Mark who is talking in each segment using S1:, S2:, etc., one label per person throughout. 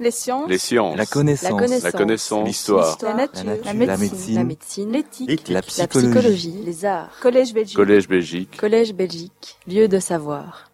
S1: Les sciences.
S2: Les sciences.
S3: La connaissance.
S1: La connaissance.
S2: La. L'histoire.
S1: La nature.
S3: La nature.
S1: La
S3: La
S1: médecine. La. L'éthique.
S3: La
S1: La
S3: psychologie.
S1: psychologie. Les arts. Collège Belgique.
S2: Collège Belgique.
S1: Collège Belgique. Lieu de savoir.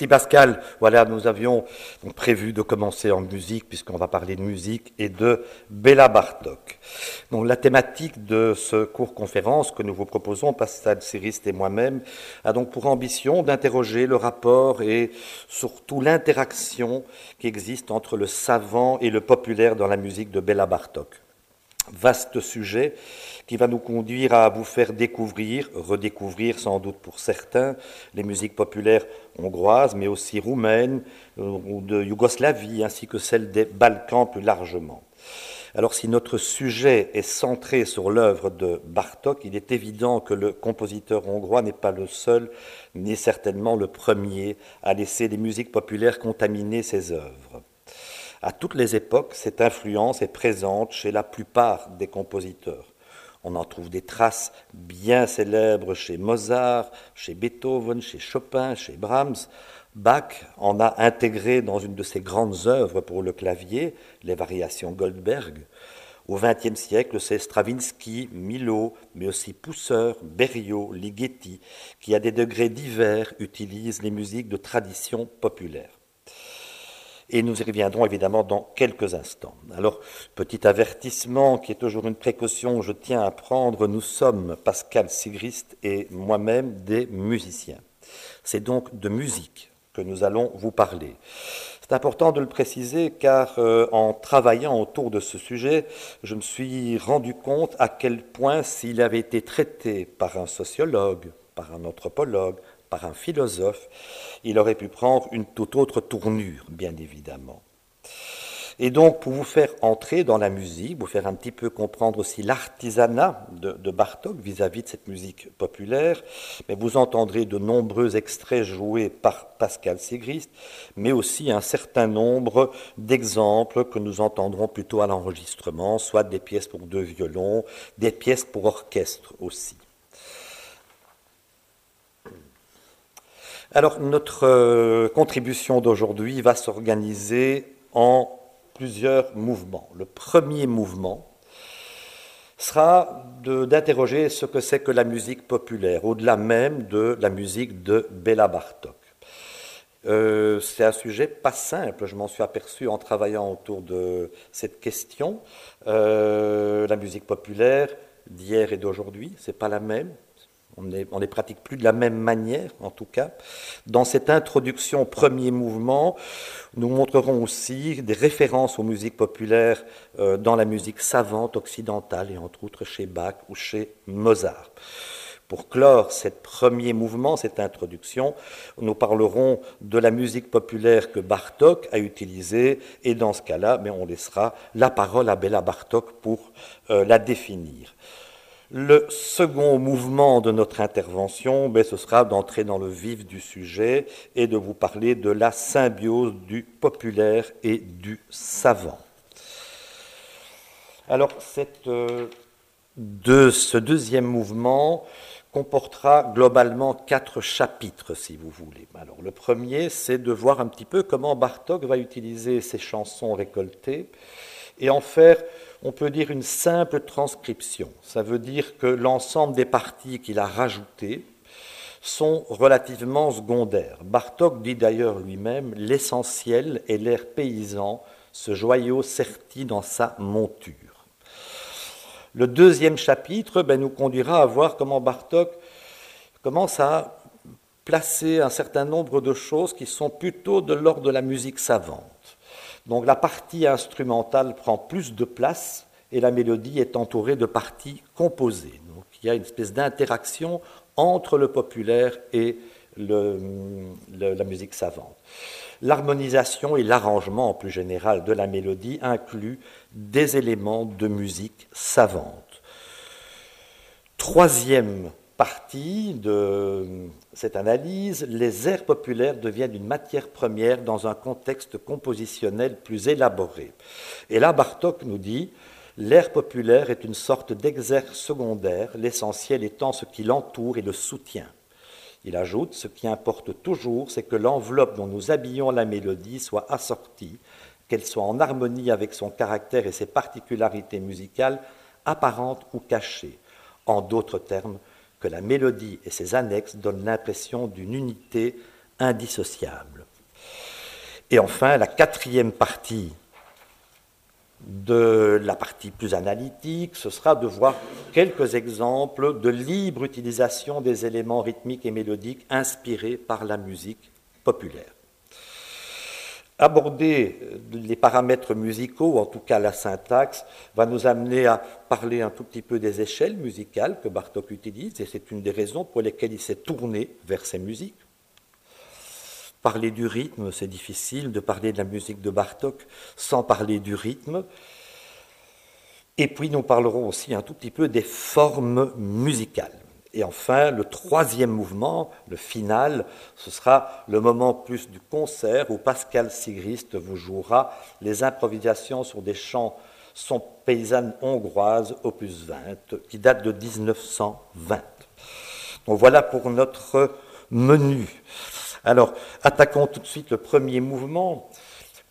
S4: Merci Pascal. Voilà, nous avions prévu de commencer en musique puisqu'on va parler de musique et de Béla Bartok. Donc la thématique de ce cours conférence que nous vous proposons, Pascal Siriste et moi-même, a donc pour ambition d'interroger le rapport et surtout l'interaction qui existe entre le savant et le populaire dans la musique de Béla Bartok. Vaste sujet qui va nous conduire à vous faire découvrir, redécouvrir sans doute pour certains, les musiques populaires hongroises, mais aussi roumaines ou de Yougoslavie, ainsi que celles des Balkans plus largement. Alors si notre sujet est centré sur l'œuvre de Bartok, il est évident que le compositeur hongrois n'est pas le seul, ni certainement le premier, à laisser les musiques populaires contaminer ses œuvres. À toutes les époques, cette influence est présente chez la plupart des compositeurs. On en trouve des traces bien célèbres chez Mozart, chez Beethoven, chez Chopin, chez Brahms. Bach en a intégré dans une de ses grandes œuvres pour le clavier, les variations Goldberg. Au XXe siècle, c'est Stravinsky, Milo, mais aussi Pousseur, Berriot, Ligeti, qui à des degrés divers utilisent les musiques de tradition populaire. Et nous y reviendrons évidemment dans quelques instants. Alors, petit avertissement qui est toujours une précaution, je tiens à prendre, nous sommes, Pascal Sigrist et moi-même, des musiciens. C'est donc de musique que nous allons vous parler. C'est important de le préciser car euh, en travaillant autour de ce sujet, je me suis rendu compte à quel point s'il avait été traité par un sociologue, par un anthropologue, par un philosophe, il aurait pu prendre une toute autre tournure, bien évidemment. Et donc, pour vous faire entrer dans la musique, vous faire un petit peu comprendre aussi l'artisanat de, Bartok vis-à-vis -vis de cette musique populaire, mais vous entendrez de nombreux extraits joués par Pascal Sigrist, mais aussi un certain nombre d'exemples que nous entendrons plutôt à l'enregistrement, soit des pièces pour deux violons, des pièces pour orchestre aussi. Alors, notre euh, contribution d'aujourd'hui va s'organiser en plusieurs mouvements. Le premier mouvement sera d'interroger ce que c'est que la musique populaire, au-delà même de la musique de Béla Bartok. Euh, c'est un sujet pas simple, je m'en suis aperçu en travaillant autour de cette question. Euh, la musique populaire d'hier et d'aujourd'hui, c'est pas la même, on ne les pratique plus de la même manière, en tout cas. Dans cette introduction premier mouvement, nous montrerons aussi des références aux musiques populaires euh, dans la musique savante occidentale, et entre autres chez Bach ou chez Mozart. Pour clore ce premier mouvement, cette introduction, nous parlerons de la musique populaire que Bartok a utilisée, et dans ce cas-là, mais on laissera la parole à Béla Bartok pour euh, la définir. Le second mouvement de notre intervention, ben, ce sera d'entrer dans le vif du sujet et de vous parler de la symbiose du populaire et du savant. Alors, euh, ce deuxième mouvement comportera globalement quatre chapitres, si vous voulez. Alors, le premier, c'est de voir un petit peu comment Bartok va utiliser ces chansons récoltées et en faire, on peut dire, une simple transcription. Ça veut dire que l'ensemble des parties qu'il a rajoutées sont relativement secondaires. Bartok dit d'ailleurs lui-même l'essentiel est l'air paysan, ce joyau serti dans sa monture. Le deuxième chapitre ben, nous conduira à voir comment Bartok commence à placer un certain nombre de choses qui sont plutôt de l'ordre de la musique savante. Donc la partie instrumentale prend plus de place et la mélodie est entourée de parties composées. Donc il y a une espèce d'interaction entre le populaire et la musique savante. L'harmonisation et l'arrangement en plus général de la mélodie incluent des éléments de musique savante. Troisième partie de cette analyse, les airs populaires deviennent une matière première dans un contexte compositionnel plus élaboré. Et là, Bartok nous dit, l'air populaire est une sorte d'exergue secondaire, l'essentiel étant ce qui l'entoure et le soutient. Il ajoute, ce qui importe toujours, c'est que l'enveloppe dont nous habillons la mélodie soit assortie, qu'elle soit en harmonie avec son caractère et ses particularités musicales, apparentes ou cachées. En d'autres termes, que la mélodie et ses annexes donnent l'impression d'une unité indissociable. Et enfin, la quatrième partie de la partie plus analytique, ce sera de voir quelques exemples de libre utilisation des éléments rythmiques et mélodiques inspirés par la musique populaire. Aborder les paramètres musicaux, en tout cas la syntaxe, va nous amener à parler un tout petit peu des échelles musicales que Bartok utilise, et c'est une des raisons pour lesquelles il s'est tourné vers ces musiques. Parler du rythme, c'est difficile de parler de la musique de Bartok sans parler du rythme. Et puis nous parlerons aussi un tout petit peu des formes musicales. Et enfin, le troisième mouvement, le final, ce sera le moment plus du concert où Pascal Sigrist vous jouera les improvisations sur des chants son paysannes hongroises, opus 20, qui date de 1920. Donc voilà pour notre menu. Alors, attaquons tout de suite le premier mouvement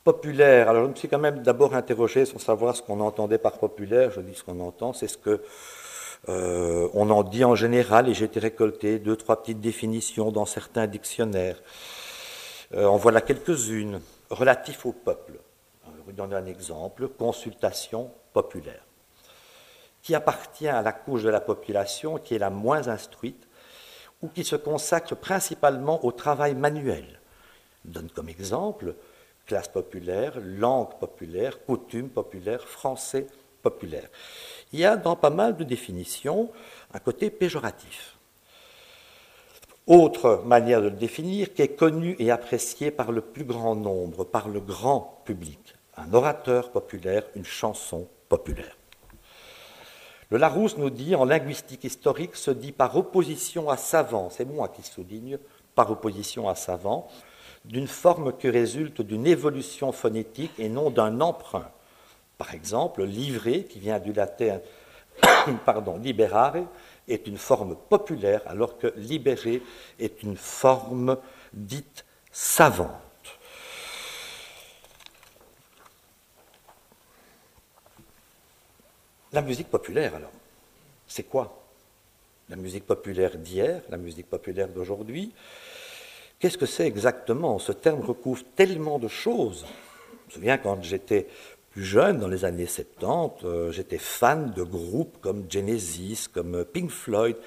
S4: populaire. Alors, je me suis quand même d'abord interrogé sur savoir ce qu'on entendait par populaire. Je dis ce qu'on entend, c'est ce que euh, on en dit en général, et j'ai été récolté deux, trois petites définitions dans certains dictionnaires. Euh, en voilà quelques-unes. Relatif au peuple. Je vous donne un exemple. Consultation populaire. Qui appartient à la couche de la population qui est la moins instruite ou qui se consacre principalement au travail manuel. Je donne comme exemple classe populaire, langue populaire, coutume populaire, français populaire. Il y a dans pas mal de définitions un côté péjoratif. Autre manière de le définir qui est connue et appréciée par le plus grand nombre, par le grand public. Un orateur populaire, une chanson populaire. Le Larousse nous dit, en linguistique historique, se dit par opposition à savant, c'est moi qui souligne, par opposition à savant, d'une forme qui résulte d'une évolution phonétique et non d'un emprunt. Par exemple, livré, qui vient du latin pardon, liberare, est une forme populaire, alors que libéré est une forme dite savante. La musique populaire, alors, c'est quoi? La musique populaire d'hier, la musique populaire d'aujourd'hui. Qu'est-ce que c'est exactement? Ce terme recouvre tellement de choses. Je me souviens quand j'étais plus jeune, dans les années 70, euh, j'étais fan de groupes comme Genesis, comme Pink Floyd,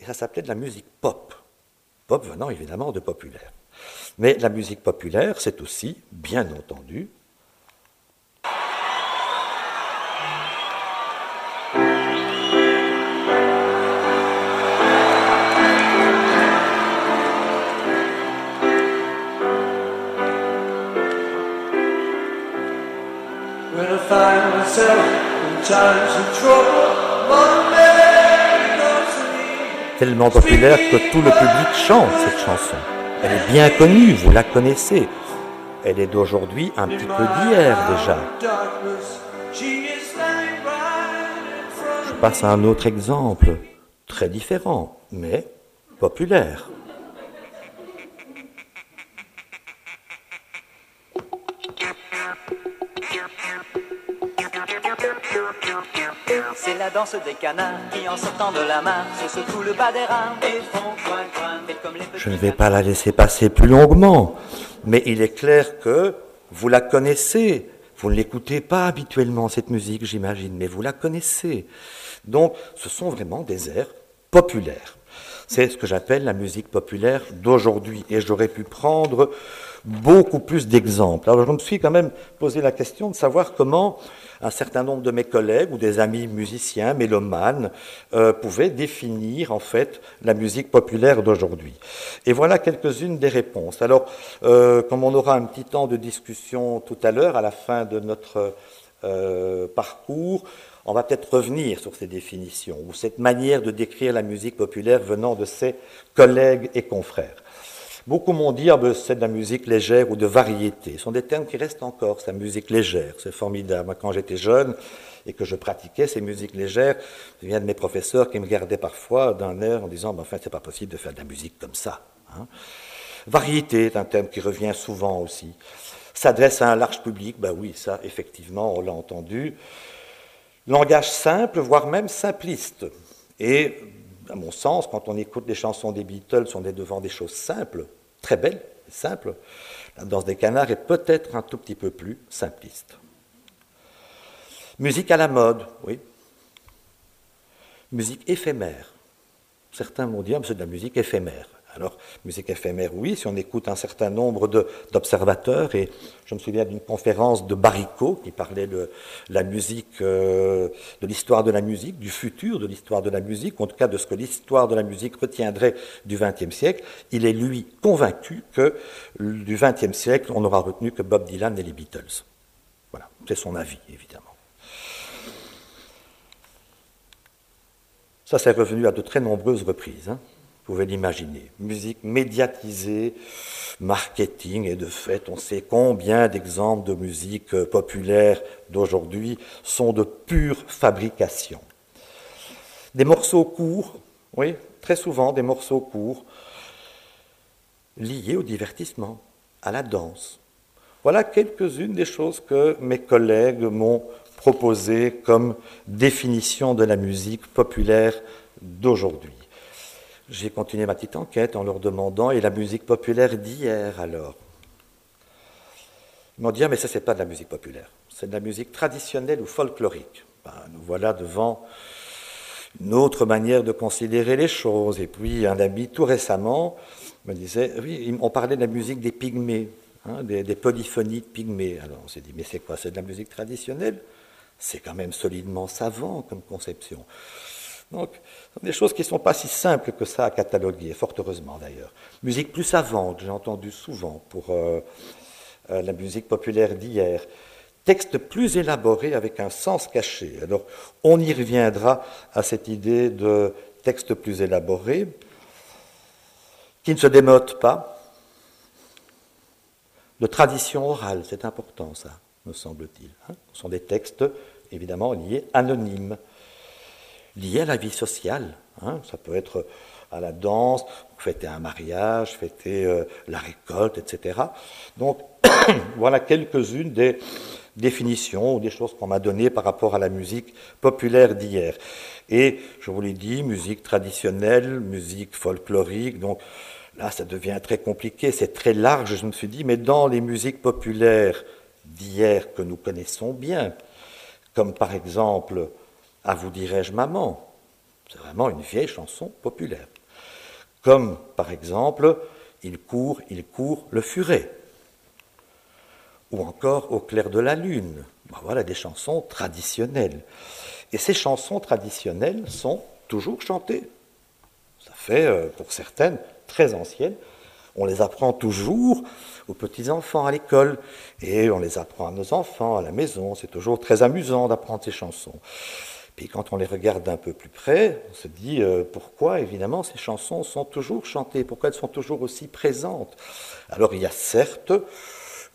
S4: et ça s'appelait de la musique pop. Pop venant évidemment de populaire. Mais la musique populaire, c'est aussi, bien entendu, Tellement populaire que tout le public chante cette chanson. Elle est bien connue, vous la connaissez. Elle est d'aujourd'hui un petit peu d'hier déjà. Je passe à un autre exemple, très différent. mais populaire.
S2: C'est la danse des canards qui en sortant de la mare se secouent le bas des reins et font coin coin.
S4: Je ne vais pas la laisser passer plus longuement, mais il est clair que vous la connaissez. Vous ne l'écoutez pas habituellement, cette musique, j'imagine, mais vous la connaissez. Donc, ce sont vraiment des airs populaires. C'est ce que j'appelle la musique populaire d'aujourd'hui. Et j'aurais pu prendre beaucoup plus d'exemples. Alors, je me suis quand même posé la question de savoir comment un certain nombre de mes collègues ou des amis musiciens, mélomanes, euh, pouvaient définir en fait la musique populaire d'aujourd'hui. Et voilà quelques-unes des réponses. Alors, euh, comme on aura un petit temps de discussion tout à l'heure, à la fin de notre euh, parcours, on va peut-être revenir sur ces définitions ou cette manière de décrire la musique populaire venant de ses collègues et confrères. Beaucoup m'ont dit, ah ben, c'est de la musique légère ou de variété. Ce sont des termes qui restent encore, c'est la musique légère, c'est formidable. Quand j'étais jeune et que je pratiquais ces musiques légères, il y de mes professeurs qui me gardaient parfois d'un air en disant, ben, enfin, c'est pas possible de faire de la musique comme ça. Hein. Variété est un terme qui revient souvent aussi. S'adresse à un large public, ben oui, ça, effectivement, on l'a entendu. Langage simple, voire même simpliste. Et, à mon sens, quand on écoute les chansons des Beatles, on est devant des choses simples, très belle, simple. La danse des canards est peut-être un tout petit peu plus simpliste. Musique à la mode, oui. Musique éphémère. Certains m'ont dit, c'est de la musique éphémère. Alors, musique éphémère, oui, si on écoute un certain nombre d'observateurs, et je me souviens d'une conférence de Baricot qui parlait de la musique, euh, de l'histoire de la musique, du futur de l'histoire de la musique, en tout cas de ce que l'histoire de la musique retiendrait du XXe siècle, il est lui convaincu que du XXe siècle, on n'aura retenu que Bob Dylan et les Beatles. Voilà, c'est son avis, évidemment. Ça, c'est revenu à de très nombreuses reprises. Hein pouvez l'imaginer. Musique médiatisée, marketing, et de fait, on sait combien d'exemples de musique populaire d'aujourd'hui sont de pure fabrication. Des morceaux courts, oui, très souvent des morceaux courts, liés au divertissement, à la danse. Voilà quelques-unes des choses que mes collègues m'ont proposées comme définition de la musique populaire d'aujourd'hui. J'ai continué ma petite enquête en leur demandant et la musique populaire d'hier alors Ils m'ont dit ah, mais ça c'est pas de la musique populaire, c'est de la musique traditionnelle ou folklorique. Ben, nous voilà devant une autre manière de considérer les choses. Et puis un ami tout récemment me disait oui, on parlait de la musique des pygmées, hein, des, des, polyphonies de pygmées. Alors on s'est dit mais c'est quoi? C'est de la musique traditionnelle? C'est quand même solidement savant comme conception. Donc, ce sont des choses qui ne sont pas si simples que ça à cataloguer, fort heureusement d'ailleurs. Musique plus savante, j'ai entendu souvent pour euh, euh, la musique populaire d'hier. Texte plus élaboré avec un sens caché. Alors, on y reviendra à cette idée de texte plus élaboré, qui ne se démote pas, de tradition orale, c'est important ça, me semble-t-il. Hein. Ce sont des textes évidemment liés anonymes liées à la vie sociale. Hein. Ça peut être à la danse, fêter un mariage, fêter euh, la récolte, etc. Donc voilà quelques-unes des définitions ou des choses qu'on m'a données par rapport à la musique populaire d'hier. Et je vous l'ai dit, musique traditionnelle, musique folklorique, donc là ça devient très compliqué, c'est très large, je me suis dit, mais dans les musiques populaires d'hier que nous connaissons bien, comme par exemple à vous dirais-je maman. C'est vraiment une vieille chanson populaire. Comme par exemple Il court, il court le furet. Ou encore Au clair de la lune. Ben voilà des chansons traditionnelles. Et ces chansons traditionnelles sont toujours chantées. Ça fait, euh, pour certaines, très anciennes. On les apprend toujours aux petits-enfants à l'école et on les apprend à nos enfants à la maison. C'est toujours très amusant d'apprendre ces chansons. Puis quand on les regarde d'un peu plus près, on se dit euh, pourquoi, évidemment, ces chansons sont toujours chantées, pourquoi elles sont toujours aussi présentes? Alors il y a certes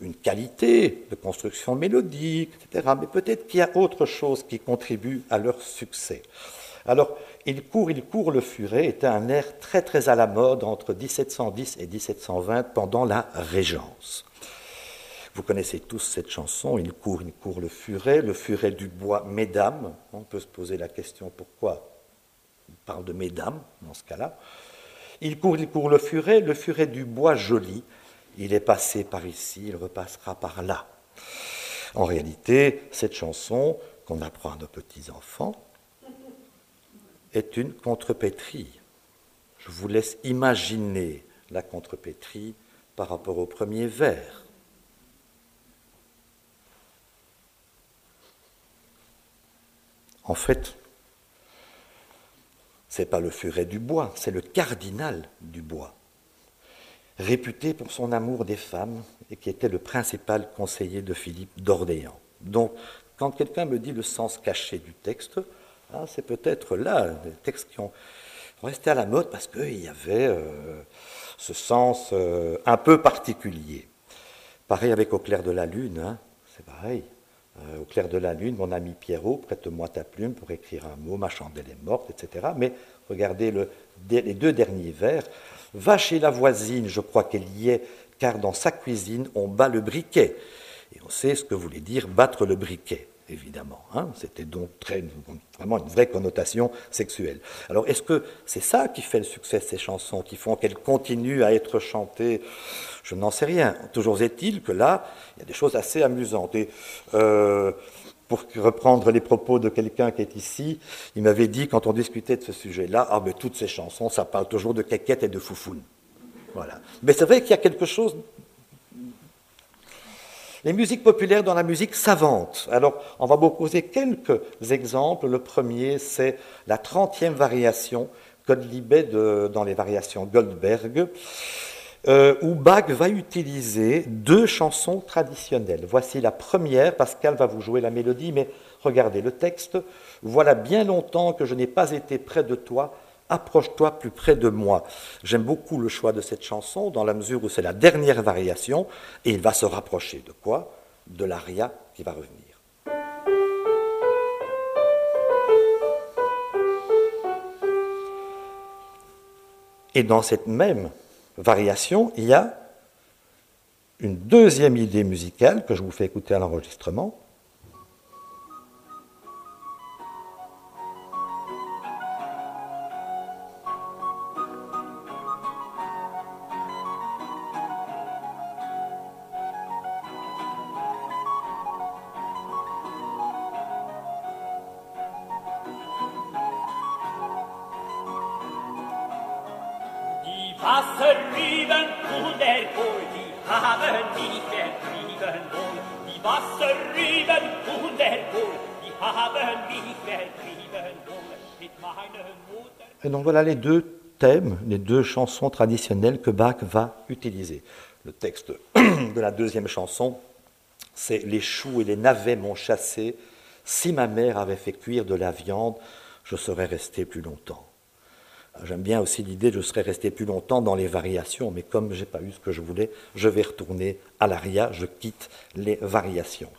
S4: une qualité de construction mélodique, etc., mais peut-être qu'il y a autre chose qui contribue à leur succès. Alors, Il court, il court le furet était un air très très à la mode entre 1710 et 1720 pendant la Régence. Vous connaissez tous cette chanson, Il court, il court le furet, le furet du bois, mesdames. On peut se poser la question pourquoi il parle de mesdames dans ce cas-là? Il court, il court le furet, le furet du bois joli. Il est passé par ici, il repassera par là. En réalité, cette chanson qu'on apprend à nos petits-enfants, est une contrepétrie. Je vous laisse imaginer la contrepétrie par rapport au premier vers. En fait, ce n'est pas le furet du bois, c'est le cardinal du bois, réputé pour son amour des femmes et qui était le principal conseiller de Philippe d'Orléans. Donc, quand quelqu'un me dit le sens caché du texte, ah, c'est peut-être là des textes qui ont resté à la mode parce qu'il y avait euh, ce sens euh, un peu particulier. Pareil avec Au clair de la lune, hein, c'est pareil. Euh, au clair de la lune, mon ami Pierrot, prête-moi ta plume pour écrire un mot, ma chandelle est morte, etc. Mais regardez les deux derniers vers. Va chez la voisine, je crois qu'elle y est, car dans sa cuisine, on bat le briquet. Et on sait ce que voulait dire battre le briquet évidemment. Hein. C'était donc vraiment une vraie connotation sexuelle. Alors est-ce que c'est ça qui fait le succès de ces chansons, qui font qu'elles continuent à être chantées? Je n'en sais rien. Toujours est-il que là, il y a des choses assez amusantes. Et, euh, pour reprendre les propos de quelqu'un qui est ici, il m'avait dit, quand on discutait de ce sujet-là, ah ben toutes ces chansons, ça parle toujours de caquettes et de foufounes. Voilà. Mais c'est vrai qu'il y a quelque chose les musiques populaires dans la musique savante. Alors, on va vous poser quelques exemples. Le premier, c'est la 30e variation, Godlibet dans les variations Goldberg, euh, où Bach va utiliser deux chansons traditionnelles. Voici la première, Pascal va vous jouer la mélodie, mais regardez le texte. Voilà bien longtemps que je n'ai pas été près de toi, Approche-toi plus près de moi. J'aime beaucoup le choix de cette chanson dans la mesure où c'est la dernière variation et il va se rapprocher de quoi? De l'aria qui va revenir. Et dans cette même variation, il y a une deuxième idée musicale que je vous fais écouter à l'enregistrement. Voilà les deux thèmes, les deux chansons traditionnelles que Bach va utiliser. Le texte de la deuxième chanson, c'est Les choux et les navets m'ont chassé. Si ma mère avait fait cuire de la viande, je serais resté plus longtemps. J'aime bien aussi l'idée je serais resté plus longtemps dans les variations, mais comme je n'ai pas eu ce que je voulais, je vais retourner à l'aria, je quitte les variations.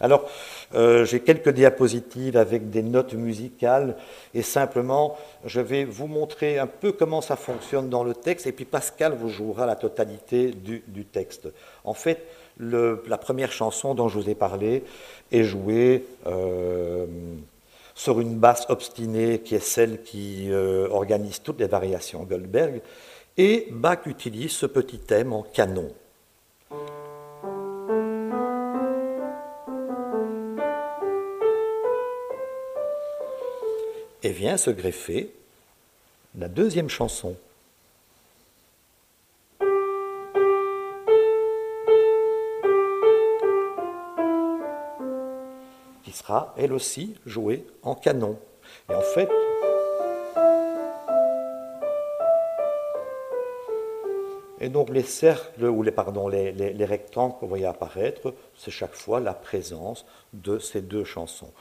S4: Alors, euh, j'ai quelques diapositives avec des notes musicales et simplement, je vais vous montrer un peu comment ça fonctionne dans le texte et puis Pascal vous jouera la totalité du, texte. En fait, la première chanson dont je vous ai parlé est jouée euh, sur une basse obstinée qui est celle qui euh, organise toutes les variations Goldberg et Bach utilise ce petit thème en canon. Et vient se greffer la deuxième chanson. qui sera elle aussi jouée en canon. Et en fait, Et donc les cercles ou les, pardon, les, les, rectangles vous voyez apparaître, c'est chaque fois la présence de ces deux chansons.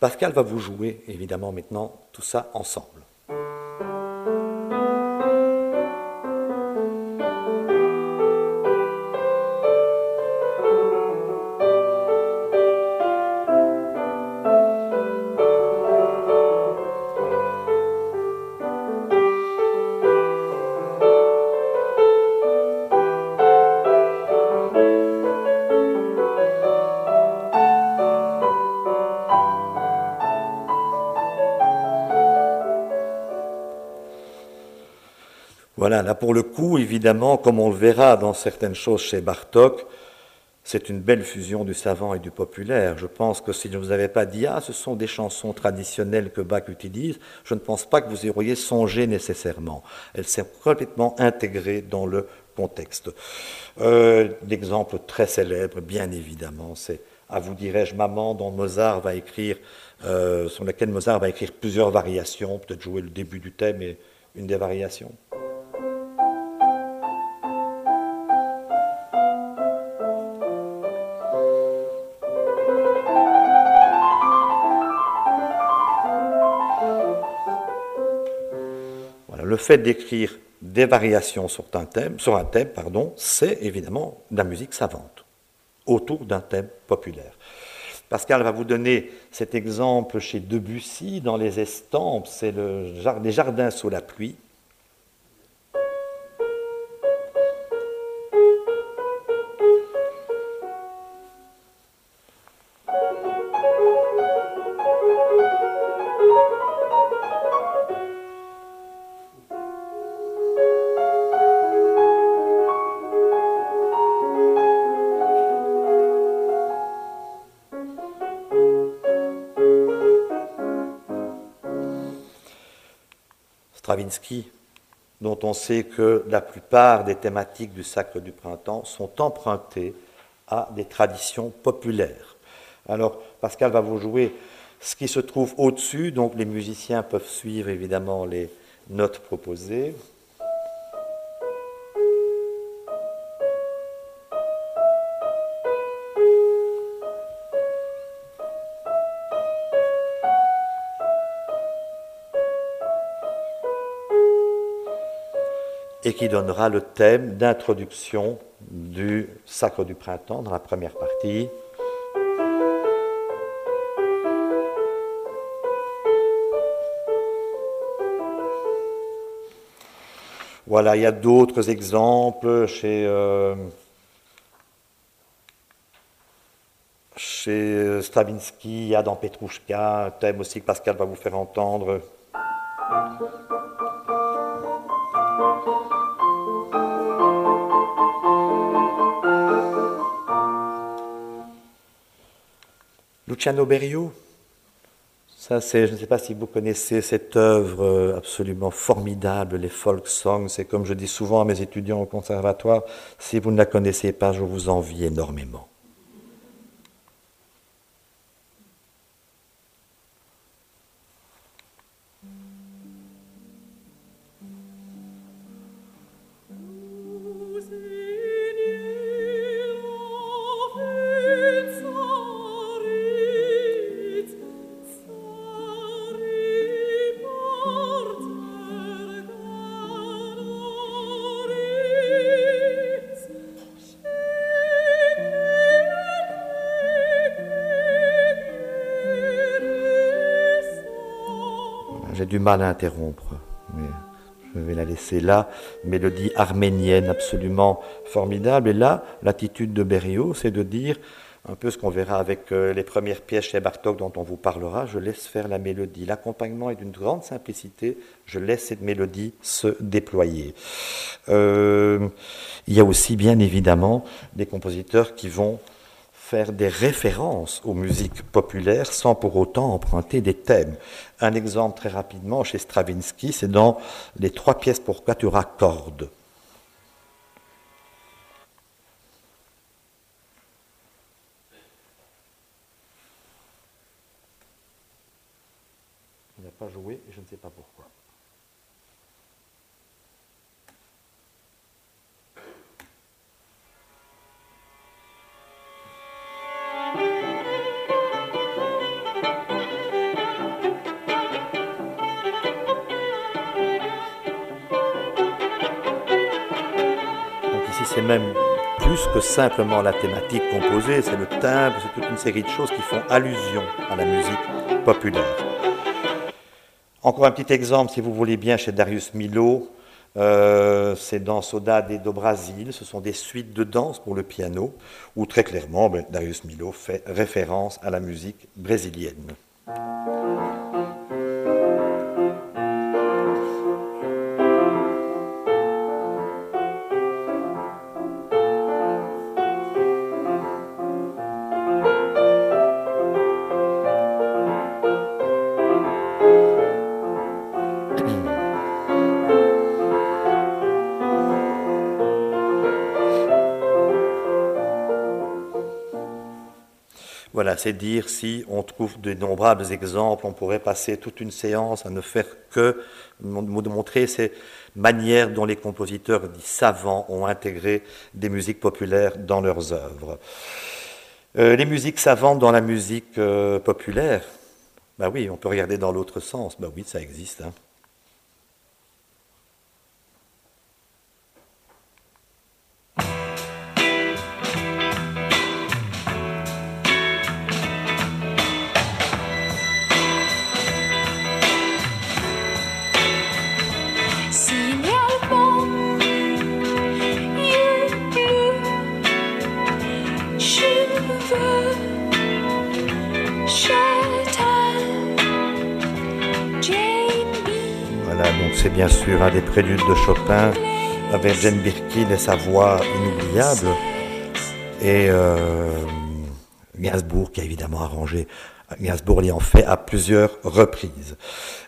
S4: Pascal va vous jouer évidemment maintenant tout ça ensemble. Voilà, là pour le coup, évidemment, comme on le verra dans certaines choses chez Bartok, c'est une belle fusion du savant et du populaire. Je pense que si je ne vous avais pas dit, ah, ce sont des chansons traditionnelles que Bach utilise, je ne pense pas que vous y auriez songé nécessairement. Elles sont complètement intégrées dans le contexte. Euh, L'exemple très célèbre, bien évidemment, c'est À vous dirais-je, Maman, dont Mozart va écrire, euh, sur laquelle Mozart va écrire plusieurs variations, peut-être jouer le début du thème et une des variations. Fait d'écrire des variations sur un thème, sur un thème pardon, c'est évidemment de la musique savante, autour d'un thème populaire. Pascal va vous donner cet exemple chez Debussy dans les estampes, c'est le, les jardins sous la pluie. On sait que la plupart des thématiques du Sacre du Printemps sont empruntées à des traditions populaires. Alors, Pascal va vous jouer ce qui se trouve au-dessus, donc les musiciens peuvent suivre évidemment les notes proposées. Et qui donnera le thème d'introduction du Sacre du Printemps dans la première partie. Voilà, il y a d'autres exemples chez, euh, chez Stravinsky, il y a dans Petrouchka, un thème aussi que Pascal va vous faire entendre. Luciano ça c'est, je ne sais pas si vous connaissez cette œuvre euh, absolument formidable, les folk songs. C'est comme je dis souvent à mes étudiants au conservatoire, si vous ne la connaissez pas, je vous envie énormément. Du mal à interrompre, mais je vais la laisser là. Mélodie arménienne absolument formidable. Et là, l'attitude de Berriot, c'est de dire un peu ce qu'on verra avec euh, les premières pièces chez Bartok dont on vous parlera, je laisse faire la mélodie. L'accompagnement est d'une grande simplicité, je laisse cette mélodie se déployer. Euh, il y a aussi bien évidemment des compositeurs qui vont faire des références aux musiques populaires sans pour autant emprunter des thèmes. Un exemple très rapidement chez Stravinsky, c'est dans les trois pièces pour quatuor à. Simplement la thématique composée, c'est le timbre, c'est toute une série de choses qui font allusion à la musique populaire. Encore un petit exemple, si vous voulez bien, chez Darius Milo, euh, c'est dans Saudade do Brasil, ce sont des suites de danse pour le piano, où très clairement ben, Darius Milo fait référence à la musique brésilienne. C'est dire si on trouve d'innombrables exemples, on pourrait passer toute une séance à ne faire que montrer ces manières dont les compositeurs dits savants ont intégré des musiques populaires dans leurs œuvres. Euh, les musiques savantes dans la musique euh, populaire, ben oui, on peut regarder dans l'autre sens, ben oui, ça existe. Hein. Préludes de Chopin avec Jane Birkin et sa voix inoubliable. Et euh, Gainsbourg qui a évidemment arrangé. Gainsbourg l'y en fait à plusieurs reprises.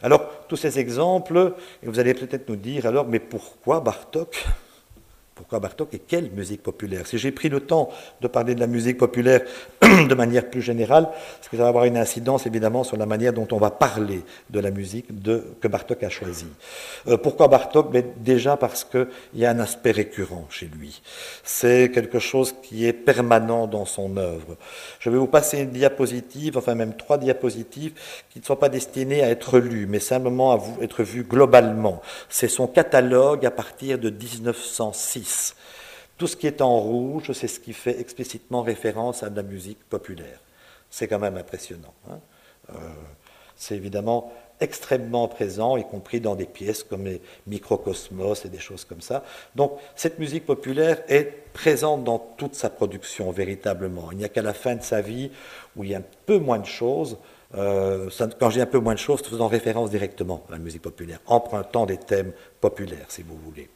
S4: Alors, tous ces exemples, vous allez peut-être nous dire alors, mais pourquoi Bartok? Pourquoi Bartok et quelle musique populaire? Si j'ai pris le temps de parler de la musique populaire de manière plus générale, parce que ça va avoir une incidence évidemment sur la manière dont on va parler de la musique que Bartok a choisie. Euh, pourquoi Bartok? Déjà parce qu'il y a un aspect récurrent chez lui. C'est quelque chose qui est permanent dans son œuvre. Je vais vous passer une diapositive, enfin même trois diapositives, qui ne sont pas destinées à être lues, mais simplement à vous, être vues globalement. C'est son catalogue à partir de 1906. Tout ce qui est en rouge, c'est ce qui fait explicitement référence à de la musique populaire. C'est quand même impressionnant. Hein. Euh, c'est évidemment extrêmement présent, y compris dans des pièces comme les Microcosmos et des choses comme ça. Donc cette musique populaire est présente dans toute sa production véritablement. Il n'y a qu'à la fin de sa vie où il y a un peu moins de choses. Euh, quand j'ai un peu moins de choses, faisant référence directement à la musique populaire, empruntant des thèmes populaires, si vous voulez.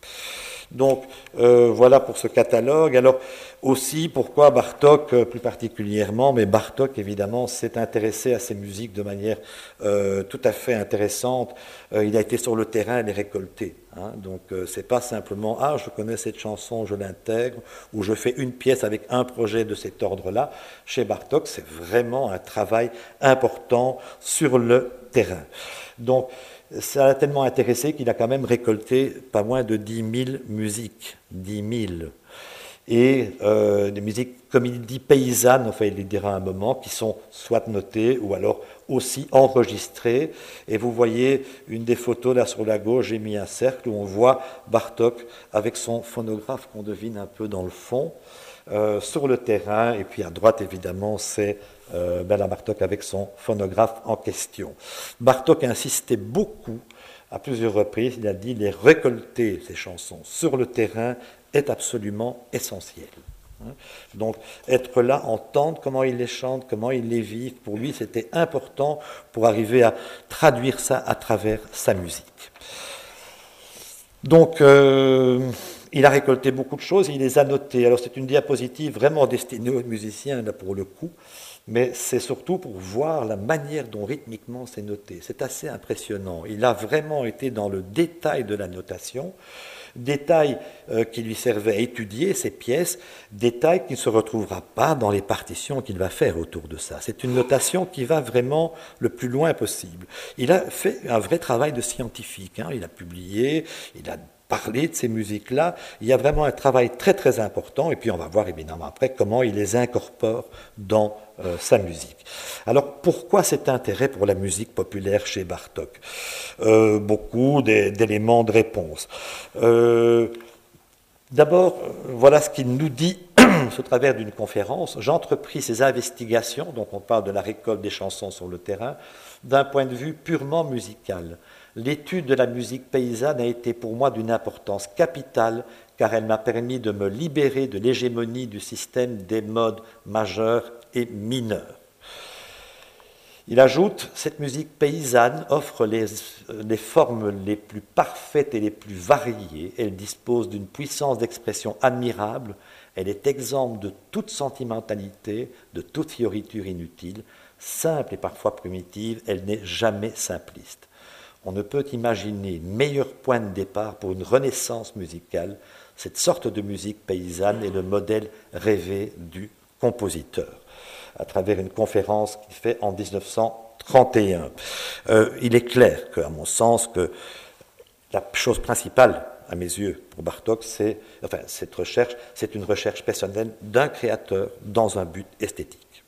S4: Donc euh, voilà pour ce catalogue. Alors aussi pourquoi Bartok euh, plus particulièrement, mais Bartok évidemment s'est intéressé à ces musiques de manière euh, tout à fait intéressante. il a été sur le terrain et les récolter. Hein. Donc c'est pas simplement ah je connais cette chanson, je l'intègre ou je fais une pièce avec un projet de cet ordre-là. Chez Bartok c'est vraiment un travail important sur le terrain. Donc ça l'a tellement intéressé qu'il a quand même récolté pas moins de 10 000 musiques. 10 000. Et euh, des musiques, comme il dit, paysannes, enfin il le dira un moment, qui sont soit notées ou alors aussi enregistrées. Et vous voyez une des photos là sur la gauche, j'ai mis un cercle où on voit Bartok avec son phonographe qu'on devine un peu dans le fond. Euh, sur le terrain, et puis à droite évidemment c'est euh, Bella Bartok avec son phonographe en question. Bartok insistait beaucoup, à plusieurs reprises, il a dit les récolter, ces chansons, sur le terrain est absolument essentiel. Hein. Donc être là, entendre comment il les chante, comment il les vit, pour lui c'était important pour arriver à traduire ça à travers sa musique. Donc euh, il a récolté beaucoup de choses, il les a notées. Alors c'est une diapositive vraiment destinée aux musiciens là pour le coup mais c'est surtout pour voir la manière dont rythmiquement c'est noté. C'est assez impressionnant. Il a vraiment été dans le détail de la notation, détail euh, qui lui servait à étudier ces pièces, détail qui ne se retrouvera pas dans les partitions qu'il va faire autour de ça. C'est une notation qui va vraiment le plus loin possible. Il a fait un vrai travail de scientifique. Hein. Il a publié, il a parler de ces musiques-là. Il y a vraiment un travail très très important, et puis on va voir évidemment après comment il les incorpore dans euh, sa musique. Alors pourquoi cet intérêt pour la musique populaire chez Bartok? Euh, Beaucoup d'éléments de réponse. Euh, d'abord, voilà ce qu'il nous dit au travers d'une conférence. J'entrepris ces investigations, donc on parle de la récolte des chansons sur le terrain, d'un point de vue purement musical. L'étude de la musique paysanne a été pour moi d'une importance capitale car elle m'a permis de me libérer de l'hégémonie du système des modes majeurs et mineurs. Il ajoute, cette musique paysanne offre les, les, formes les plus parfaites et les plus variées. Elle dispose d'une puissance d'expression admirable. Elle est exempte de toute sentimentalité, de toute fioriture inutile. Simple et parfois primitive, elle n'est jamais simpliste. On ne peut imaginer meilleur point de départ pour une renaissance musicale. Cette sorte de musique paysanne est le modèle rêvé du compositeur. à travers une conférence qu'il fait en 1931. Euh, il est clair qu'à mon sens, que la chose principale à mes yeux, pour Bartok, c'est, enfin, cette recherche, c'est une recherche personnelle d'un créateur dans un but esthétique.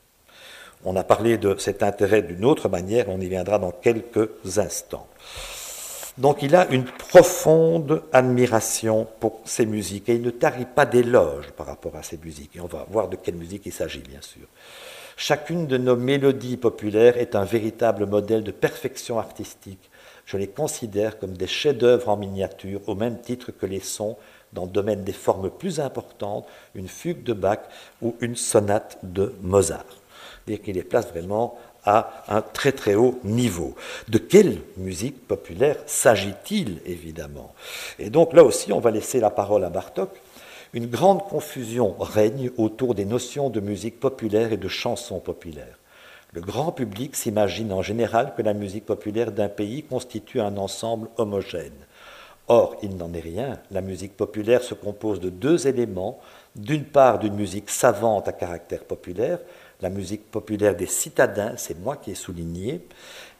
S4: On a parlé de cet intérêt d'une autre manière, on y viendra dans quelques instants. Donc il a une profonde admiration pour ces musiques et il ne tarit pas d'éloges par rapport à ces musiques. Et on va voir de quelle musique il s'agit, bien sûr. Chacune de nos mélodies populaires est un véritable modèle de perfection artistique. Je les considère comme des chefs-d'œuvre en miniature, au même titre que les sons dans le domaine des formes plus importantes, une fugue de Bach ou une sonate de Mozart. C'est-à-dire qu'il les place vraiment à un très très haut niveau. De quelle musique populaire s'agit-il évidemment? Et donc là aussi, on va laisser la parole à Bartok. Une grande confusion règne autour des notions de musique populaire et de chansons populaires. Le grand public s'imagine en général que la musique populaire d'un pays constitue un ensemble homogène. Or, il n'en est rien. La musique populaire se compose de deux éléments. D'une part, d'une musique savante à caractère populaire, la musique populaire des citadins, c'est moi qui ai souligné,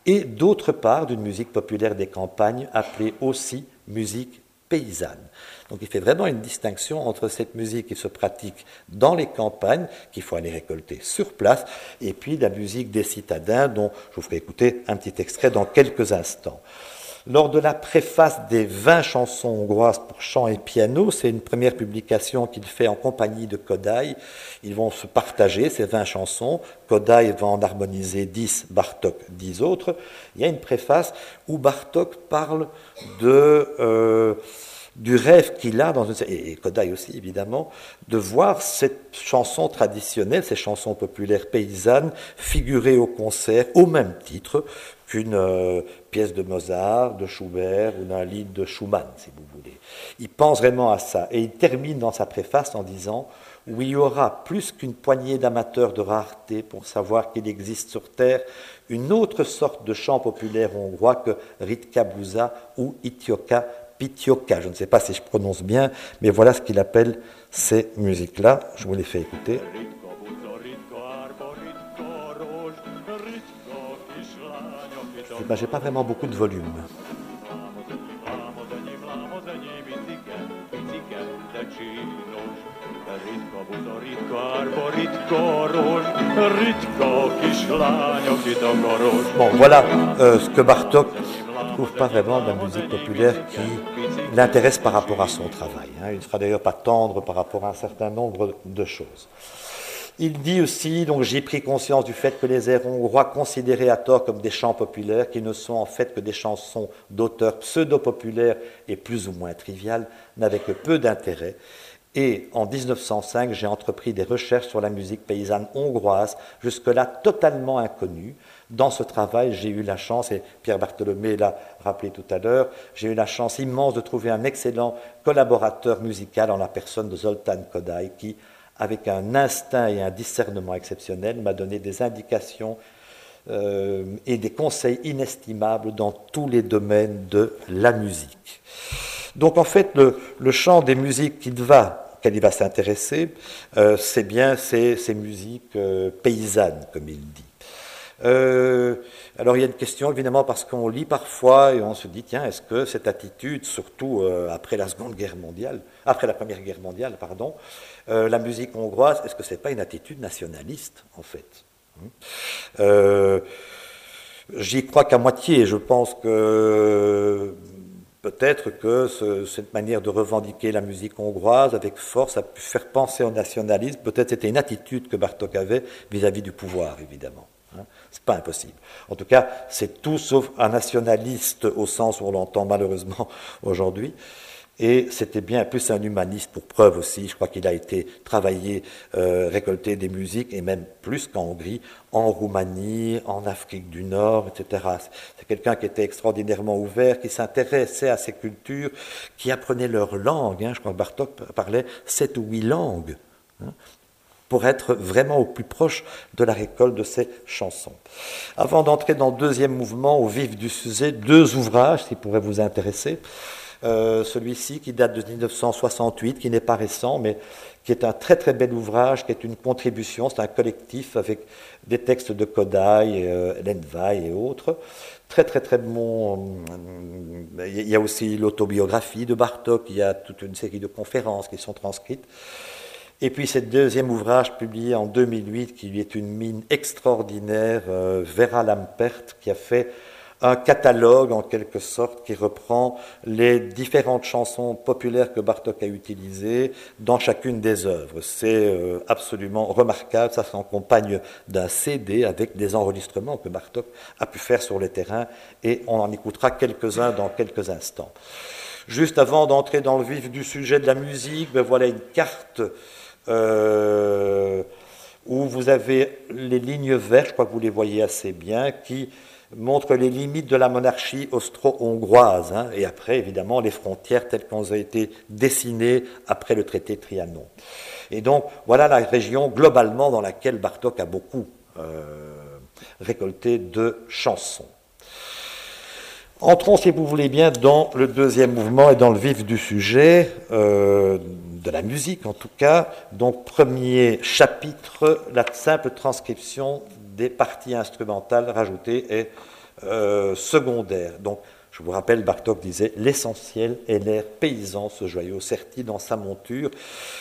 S4: et d'autre part d'une musique populaire des campagnes appelée aussi musique paysanne. Donc il fait vraiment une distinction entre cette musique qui se pratique dans les campagnes, qu'il faut aller récolter sur place, et puis la musique des citadins, dont je vous ferai écouter un petit extrait dans quelques instants. Lors de la préface des 20 chansons hongroises pour chant et piano, c'est une première publication qu'il fait en compagnie de Kodai. Ils vont se partager ces 20 chansons. Kodai va en harmoniser 10, Bartok 10 autres. Il y a une préface où Bartok parle. Euh, du rêve qu'il a, dans une, et Kodai aussi évidemment, de voir cette chanson traditionnelle, ces chansons populaires paysannes, figurer au concert au même titre qu'une euh, pièce de Mozart, de Schubert ou d'un livre de Schumann, si vous voulez. Il pense vraiment à ça. Et il termine dans sa préface en disant où il y aura plus qu'une poignée d'amateurs de rareté pour savoir qu'il existe sur Terre une autre sorte de chant populaire hongrois que Ritka Blusa ou Itioka Pitioka. Je ne sais pas si je prononce bien, mais voilà ce qu'il appelle ces musiques-là. Je vous les fais écouter. Ben, j'ai pas vraiment beaucoup de volume. Bon, voilà euh, ce que Bartok ne trouve pas vraiment de la musique populaire qui l'intéresse par rapport à son travail. Hein. Il ne sera d'ailleurs pas tendre par rapport à un certain nombre de choses. Il dit aussi, donc j'ai pris conscience du fait que les airs hongrois considérés à tort comme des chants populaires, qui ne sont en fait que des chansons d'auteurs pseudo-populaires et plus ou moins triviales, n'avaient que peu d'intérêt. Et en 1905, j'ai entrepris des recherches sur la musique paysanne hongroise, jusque-là totalement inconnue. Dans ce travail, j'ai eu la chance, et Pierre Bartholomé l'a rappelé tout à l'heure, j'ai eu la chance immense de trouver un excellent collaborateur musical en la personne de Zoltan Kodai, qui, avec un instinct et un discernement exceptionnel, m'a donné des indications euh, et des conseils inestimables dans tous les domaines de la musique. Donc en fait, le, champ des musiques qu'il va, va s'intéresser, euh, c'est bien ces, ces musiques euh, paysannes, comme il dit. Alors il y a une question évidemment parce qu'on lit parfois et on se dit tiens est-ce que cette attitude surtout après la Seconde Guerre mondiale, après la Première Guerre mondiale pardon, euh, la musique hongroise, est-ce que ce n'est pas une attitude nationaliste, en fait hein? Euh, J'y crois qu'à moitié. Je pense que peut-être que cette manière de revendiquer la musique hongroise avec force a pu faire penser au nationalisme. Peut-être c'était une attitude que Bartok avait vis-à-vis du pouvoir, évidemment. C'est pas impossible. En tout cas, c'est tout sauf un nationaliste au sens où on l'entend malheureusement aujourd'hui. Et c'était bien plus un humaniste pour preuve aussi. Je crois qu'il a été travaillé, euh, récolté des musiques, et même plus qu'en Hongrie, en Roumanie, en Afrique du Nord, etc. C'est quelqu'un qui était extraordinairement ouvert, qui s'intéressait à ces cultures, qui apprenait leur langue. Hein. Je crois que Bartok parlait sept ou huit langues. Hein, pour être vraiment au plus proche de la récolte de ces chansons. Avant d'entrer dans le deuxième mouvement, au vif du sujet, deux ouvrages qui pourraient vous intéresser. Euh, celui-ci qui date de 1968, qui n'est pas récent, mais qui est un très très bel ouvrage, qui est une contribution, c'est un collectif avec des textes de Kodai, euh, et autres. Très très très bon. Euh, il y a aussi l'autobiographie de Bartok, il y a toute une série de conférences qui sont transcrites. Et puis ce deuxième ouvrage publié en 2008 qui lui est une mine extraordinaire, euh, Vera Lampert, qui a fait un catalogue en quelque sorte qui reprend les différentes chansons populaires que Bartok a utilisées dans chacune des œuvres. C'est euh, absolument remarquable, ça s'accompagne d'un CD avec des enregistrements que Bartok a pu faire sur le terrain et on en écoutera quelques-uns dans quelques instants. Juste avant d'entrer dans le vif du sujet de la musique, ben voilà une carte euh, où vous avez les lignes vertes, je crois que vous les voyez assez bien, qui montrent les limites de la monarchie austro-hongroise, hein, et après, évidemment, les frontières telles qu'elles ont été dessinées après le traité Trianon. Et donc, voilà la région globalement dans laquelle Bartok a beaucoup euh, récolté de chansons. Entrons, si vous voulez bien, dans le deuxième mouvement et dans le vif du sujet. Euh, de la musique en tout cas. Donc premier chapitre, la simple transcription des parties instrumentales rajoutées est euh, secondaire. Donc je vous rappelle, Bartok disait L'essentiel est l'air paysan, ce joyau serti dans sa monture.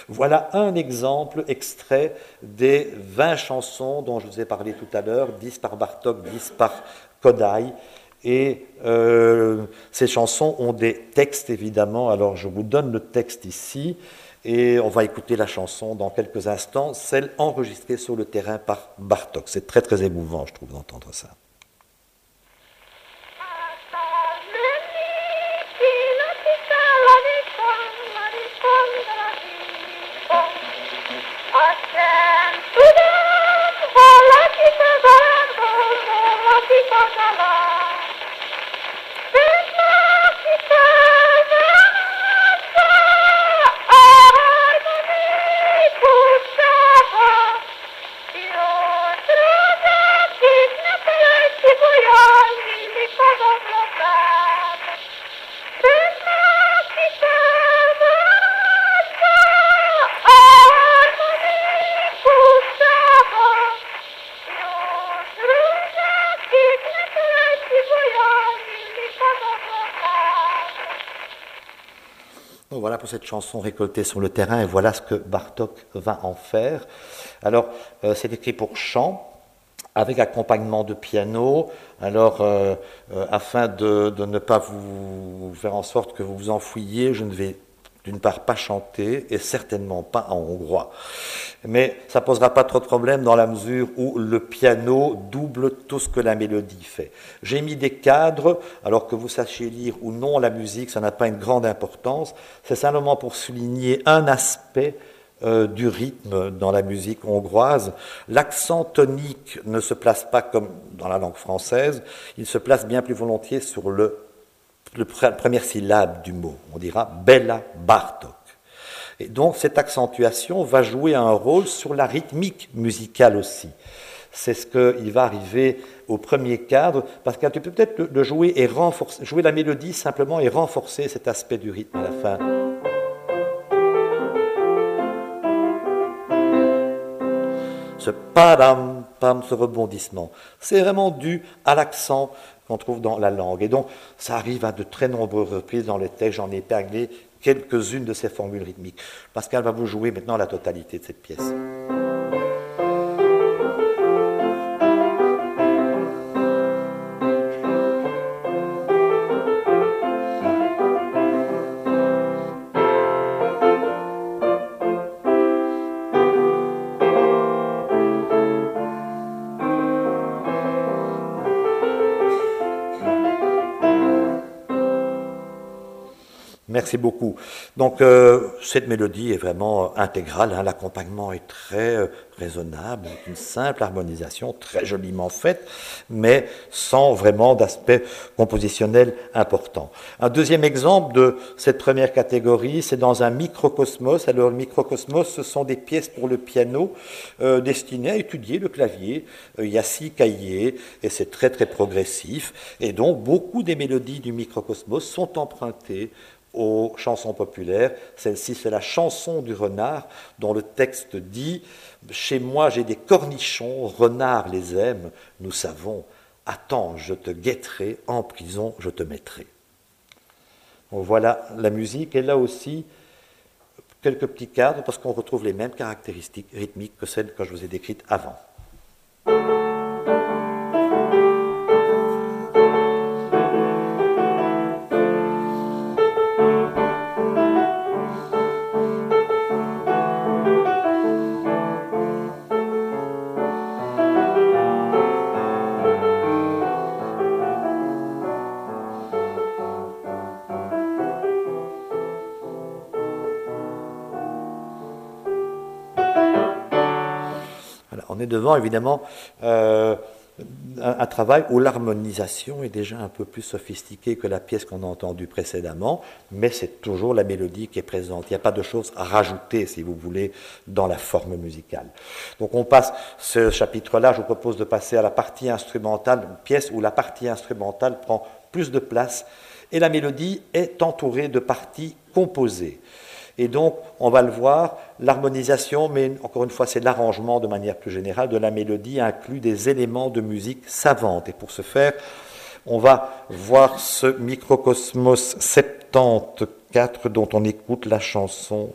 S4: Voilà un exemple extrait des 20 chansons dont je vous ai parlé tout à l'heure, 10 par Bartok, 10 par Kodai. Et euh, ces chansons ont des textes, évidemment. Alors je vous donne le texte ici. Et on va écouter la chanson dans quelques instants, celle enregistrée sur le terrain par Bartok. C'est très très émouvant, je trouve, d'entendre ça. Voilà pour cette chanson récoltée sur le terrain, et voilà ce que Bartok va en faire. Alors, euh, c'est écrit pour chant, avec accompagnement de piano. Alors, euh, euh, afin de, ne pas vous faire en sorte que vous vous enfouiez, je ne vais d'une part pas chanter et certainement pas en hongrois. Mais ça posera pas trop de problèmes dans la mesure où le piano double tout ce que la mélodie fait. J'ai mis des cadres, alors que vous sachiez lire ou non la musique, ça n'a pas une grande importance. C'est simplement pour souligner un aspect euh, du rythme dans la musique hongroise. L'accent tonique ne se place pas comme dans la langue française, il se place bien plus volontiers sur le la première syllabe du mot. On dira Bella Bartok. Et donc cette accentuation va jouer un rôle sur la rythmique musicale aussi. C'est ce qu'il va arriver au premier cadre, parce que tu peux peut-être jouer et renforcer, jouer la mélodie simplement et renforcer cet aspect du rythme à la fin. Ce padam, pam, ce rebondissement, c'est vraiment dû à l'accent qu'on trouve dans la langue. Et donc, ça arrive à de très nombreuses reprises dans les textes. J'en ai épinglé quelques-unes de ces formules rythmiques. Pascal va vous jouer maintenant la totalité de cette pièce. Merci beaucoup. Donc euh, cette mélodie est vraiment intégrale, hein. l'accompagnement est très euh, raisonnable, une simple harmonisation très joliment faite, mais sans vraiment d'aspect compositionnel important. Un deuxième exemple de cette première catégorie, c'est dans un microcosmos. Alors le microcosmos, ce sont des pièces pour le piano euh, destinées à étudier le clavier. Euh, il y a six cahiers et c'est très très progressif. Et donc beaucoup des mélodies du microcosmos sont empruntées aux chansons populaires. Celle-ci, c'est la chanson du renard, dont le texte dit Chez moi, j'ai des cornichons, renard les aime, nous savons. Attends, je te guetterai, en prison, je te mettrai. voilà la musique, et là aussi, quelques petits cadres, parce qu'on retrouve les mêmes caractéristiques rythmiques que celles que je vous ai décrites avant. Évidemment euh, un, travail où l'harmonisation est déjà un peu plus sophistiquée que la pièce qu'on a entendue précédemment, mais c'est toujours la mélodie qui est présente. Il n'y a pas de choses à rajouter, si vous voulez, dans la forme musicale. Donc on passe ce chapitre-là, je vous propose de passer à la partie instrumentale, une pièce où la partie instrumentale prend plus de place et la mélodie est entourée de parties composées. Et donc, on va le voir, l'harmonisation, mais encore une fois, c'est l'arrangement de manière plus générale de la mélodie, inclut des éléments de musique savante. Et pour ce faire, on va voir ce microcosmos 74 dont on écoute la chanson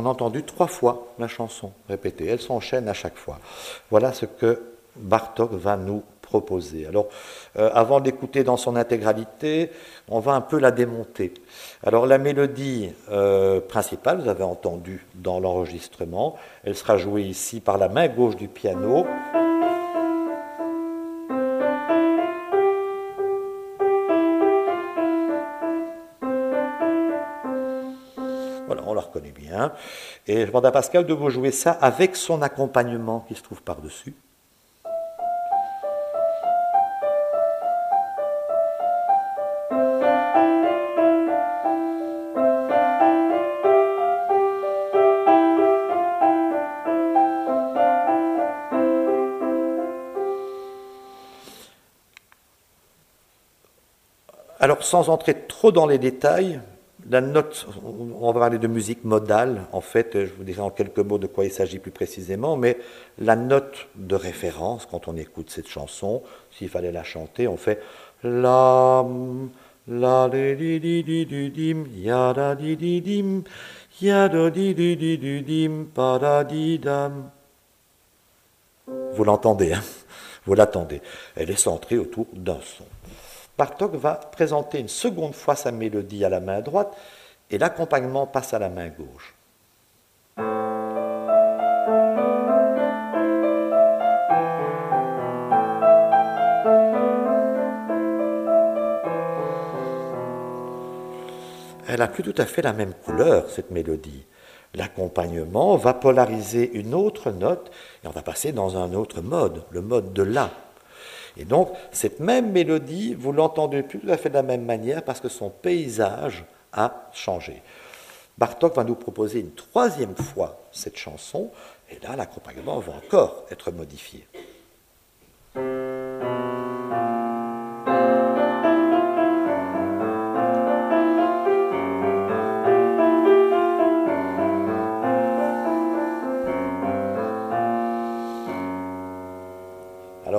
S4: on a entendu trois fois la chanson répétée. Elle s'enchaîne à chaque fois. Voilà ce que Bartok va nous proposer. Alors, euh, avant d'écouter dans son intégralité, on va un peu la démonter. Alors, la mélodie euh, principale, vous avez entendu dans l'enregistrement, elle sera jouée ici par la main gauche du piano. Et je demande à Pascal de vous jouer ça avec son accompagnement qui se trouve par-dessus. Alors, sans entrer trop dans les détails, la note, on va parler de musique modale, en fait, je vous dirai en quelques mots de quoi il s'agit plus précisément, mais la note de référence, quand on écoute cette chanson, s'il fallait la chanter, on fait la, la, di di di di dim, ya da di di dim, ya da di di di di dim, pa da di dam. Vous l'entendez, hein? Vous l'attendez. Elle est centrée autour d'un son. Bartok va présenter une seconde fois sa mélodie à la main droite et l'accompagnement passe à la main gauche. Elle n'a plus tout à fait la même couleur, cette mélodie. L'accompagnement va polariser une autre note et on va passer dans un autre mode, le mode de La. Et donc, cette même mélodie, vous l'entendez plus tout à fait de la même manière parce que son paysage a changé. Bartok va nous proposer une troisième fois cette chanson, et là, l'accompagnement va encore être modifié.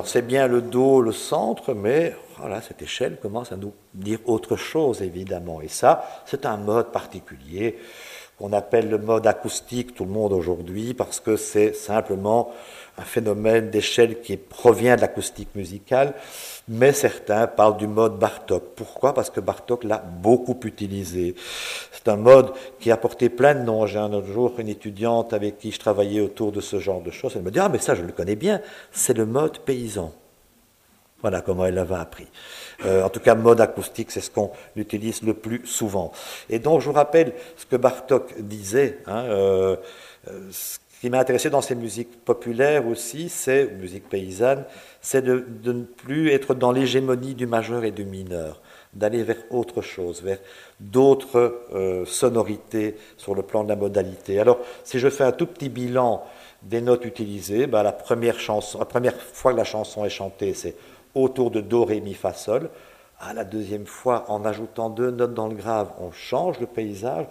S4: Alors c'est bien le dos, le centre, mais voilà, cette échelle commence à nous dire autre chose, évidemment. Et ça, c'est un mode particulier qu'on appelle le mode acoustique, tout le monde aujourd'hui, parce que c'est simplement un phénomène d'échelle qui provient de l'acoustique musicale, mais certains parlent du mode Bartok. Pourquoi? Parce que Bartok l'a beaucoup utilisé. C'est un mode qui a porté plein de noms. J'ai un autre jour une étudiante avec qui je travaillais autour de ce genre de choses. Elle me dit Ah, mais ça, je le connais bien, c'est le mode paysan. Voilà comment elle l'avait appris. Euh, en tout cas, mode acoustique, c'est ce qu'on utilise le plus souvent. Et donc, je vous rappelle ce que Bartok disait. Hein, euh, euh, ce qui m'a intéressé dans ces musiques populaires aussi, c'est, musique paysanne, c'est de, ne plus être dans l'hégémonie du majeur et du mineur, d'aller vers autre chose, vers d'autres sonorités sur le plan de la modalité. Alors, si je fais un tout petit bilan des notes utilisées, ben, la, première chanson, la première fois que la chanson est chantée, c'est autour de Do, Ré, Mi, Fa, Sol. À la deuxième fois, en ajoutant deux notes dans le grave, on change le paysage.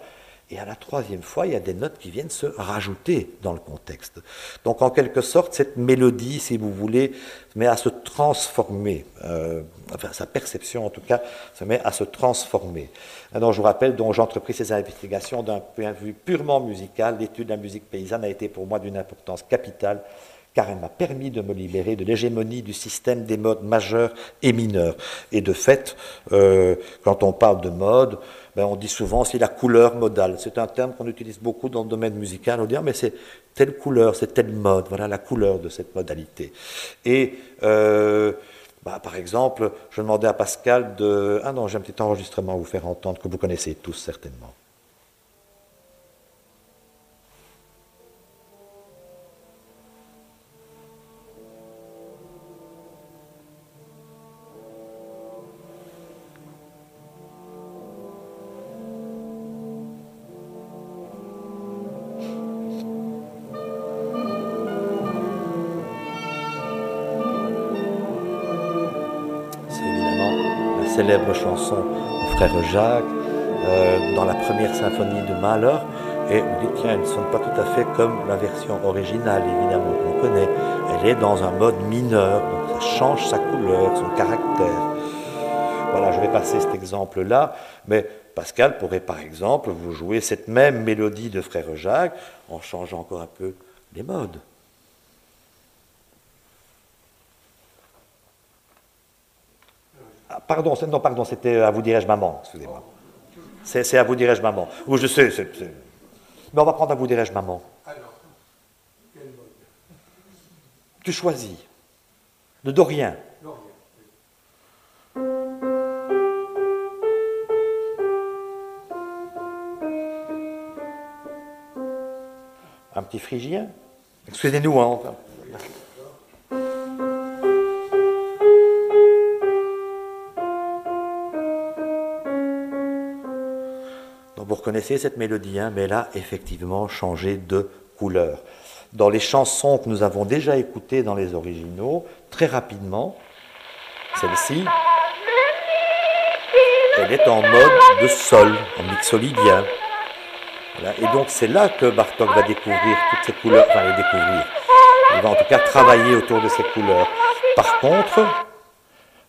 S4: Et à la troisième fois, il y a des notes qui viennent se rajouter dans le contexte. Donc en quelque sorte, cette mélodie, si vous voulez, se met à se transformer. Euh, enfin, sa perception en tout cas, se met à se transformer. Alors je vous rappelle, donc j'ai entrepris ces investigations d'un point de vue purement musical. L'étude de la musique paysanne a été pour moi d'une importance capitale car elle m'a permis de me libérer de l'hégémonie du système des modes majeurs et mineurs. Et de fait, euh, quand on parle de mode, ben on dit souvent c'est la couleur modale. C'est un terme qu'on utilise beaucoup dans le domaine musical. On dit ah, mais c'est telle couleur, c'est telle mode. Voilà la couleur de cette modalité. Et euh, bah, par exemple, je demandais à Pascal de ah non j'ai un petit enregistrement à vous faire entendre que vous connaissez tous certainement. Frère Jacques, euh, dans la première symphonie de Mahler. Et on dit, tiens, elle ne sonne pas tout à fait comme la version originale, évidemment, qu'on connaît. Elle est dans un mode mineur, donc ça change sa couleur, son caractère. Voilà, je vais passer cet exemple-là, mais Pascal pourrait par exemple vous jouer cette même mélodie de Frère Jacques en changeant encore un peu les modes. Pardon, non, pardon, c'était à vous dirais-je maman, excusez-moi. C'est à vous dirais-je maman. Ou je sais, mais on va prendre à vous dirais-je maman. Alors, quel mode Tu choisis. Ne Dorien. Un petit phrygien? Excusez-nous, hein. Reconnaissez cette mélodie, hein, mais elle a effectivement changé de couleur. Dans les chansons que nous avons déjà écoutées dans les originaux, très rapidement, celle-ci, elle est en mode de sol, en mixolydien. Et donc c'est là que Bartok va découvrir toutes ces couleurs, enfin les découvrir. Il va en tout cas travailler autour de ces couleurs. Par contre,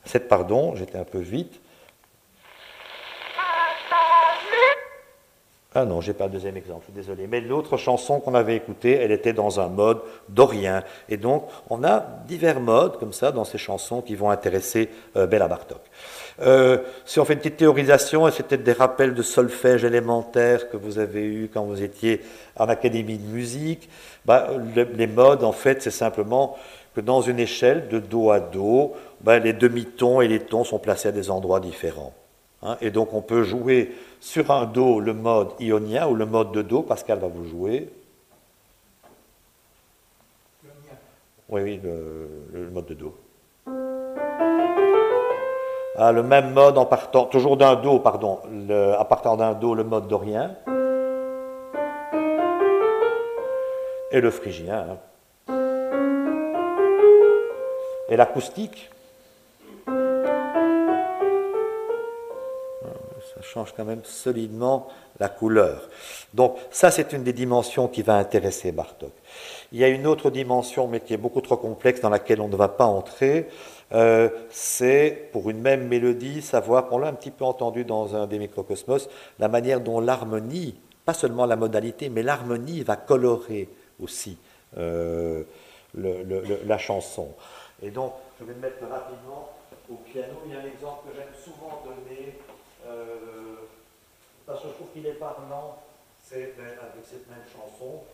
S4: cette, pardon, j'étais un peu vite, Ah non, j'ai pas le deuxième exemple, désolé. Mais l'autre chanson qu'on avait écoutée, elle était dans un mode dorien. Et donc, on a divers modes comme ça dans ces chansons qui vont intéresser euh, Béla Bartok. Euh, si on fait une petite théorisation, c'était des rappels de solfège élémentaire que vous avez eu quand vous étiez en académie de musique, bah, les modes, en fait, c'est simplement que dans une échelle de do à do, bah, les demi-tons et les tons sont placés à des endroits différents. Hein. et donc, on peut jouer sur un Do, le mode ionien ou le mode de Do, Pascal va vous jouer. Oui, oui, le, mode de Do. Ah, le même mode en partant, toujours d'un Do, pardon, en partant d'un Do, le mode dorien. Et le phrygien. Hein. Et l'acoustique change quand même solidement la couleur. Donc ça, c'est une des dimensions qui va intéresser Bartok. Il y a une autre dimension, mais qui est beaucoup trop complexe, dans laquelle on ne va pas entrer. Euh, c'est, pour une même mélodie, savoir, on l'a un petit peu entendu dans un des microcosmos, la manière dont l'harmonie, pas seulement la modalité, mais l'harmonie va colorer aussi euh, la chanson. Et donc, je vais me mettre rapidement au piano. Il y a un exemple que j'aime souvent donner parce que je trouve qu'il est parlant, c'est avec cette même chanson.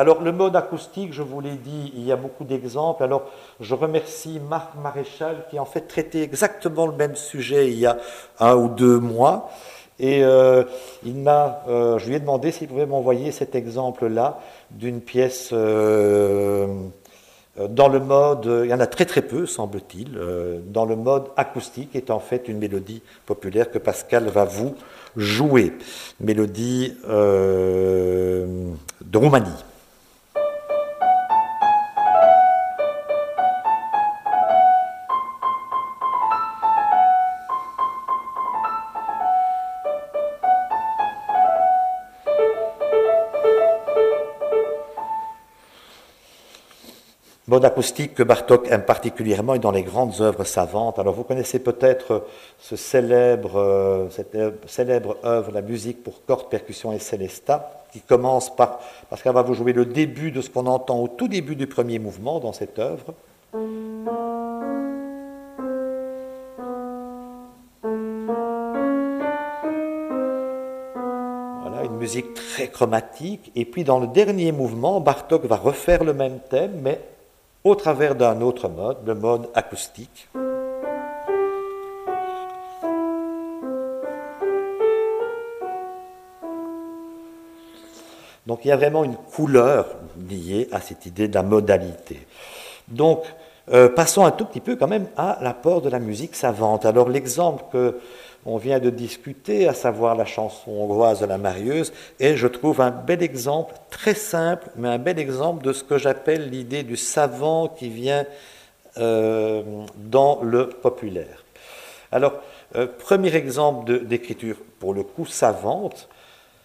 S4: Alors, le mode acoustique, je vous l'ai dit, il y a beaucoup d'exemples. Alors, je remercie Marc Maréchal qui a en fait traité exactement le même sujet il y a un ou deux mois. Et euh, il m'a, euh, je lui ai demandé s'il pouvait m'envoyer cet exemple-là d'une pièce euh, dans le mode, il y en a très très peu, semble-t-il, dans le mode acoustique, est en fait une mélodie populaire que Pascal va vous jouer. Mélodie de Roumanie. Mode acoustique que Bartok aime particulièrement et dans les grandes œuvres savantes. Alors vous connaissez peut-être ce célèbre, euh, cette célèbre œuvre, la musique pour cordes, percussions et célesta, qui commence par, parce qu'elle va vous jouer le début de ce qu'on entend au tout début du premier mouvement dans cette œuvre. Voilà, une musique très chromatique. Et puis dans le dernier mouvement, Bartok va refaire le même thème, mais au travers d'un autre mode, le mode acoustique. Donc il y a vraiment une couleur liée à cette idée de la modalité. Donc euh, passons un tout petit peu quand même à l'apport de la musique savante. Alors l'exemple que on vient de discuter, à savoir la chanson hongroise de la Marieuse, et je trouve un bel exemple, très simple, mais un bel exemple de ce que j'appelle l'idée du savant qui vient euh, dans le populaire. Alors, euh, premier exemple d'écriture, pour le coup savante,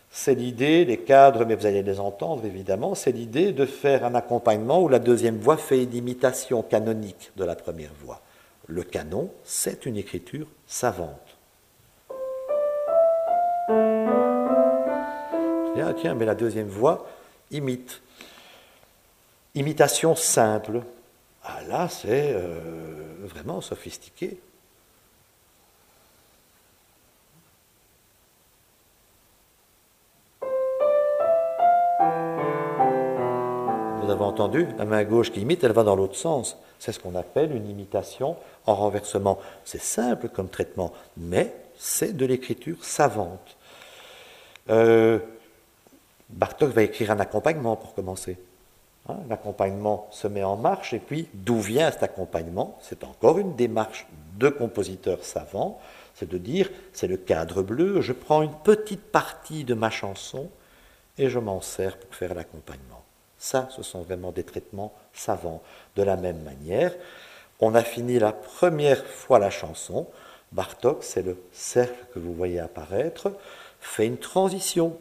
S4: c'est l'idée, les cadres, mais vous allez les entendre évidemment, c'est l'idée de faire un accompagnement où la deuxième voix fait une imitation canonique de la première voix. Le canon, c'est une écriture savante. Tiens, mais la deuxième voix imite. Imitation simple. Ah là, c'est euh, vraiment sophistiqué. Vous avez entendu, la main gauche qui imite, elle va dans l'autre sens. C'est ce qu'on appelle une imitation en renversement. C'est simple comme traitement, mais c'est de l'écriture savante. Euh, Bartok va écrire un accompagnement pour commencer. Hein, l'accompagnement se met en marche, et puis d'où vient cet accompagnement? C'est encore une démarche de compositeur savant, c'est de dire, c'est le cadre bleu, je prends une petite partie de ma chanson et je m'en sers pour faire l'accompagnement. Ça, ce sont vraiment des traitements savants. De la même manière, on a fini la première fois la chanson, Bartok, c'est le cercle que vous voyez apparaître, fait une transition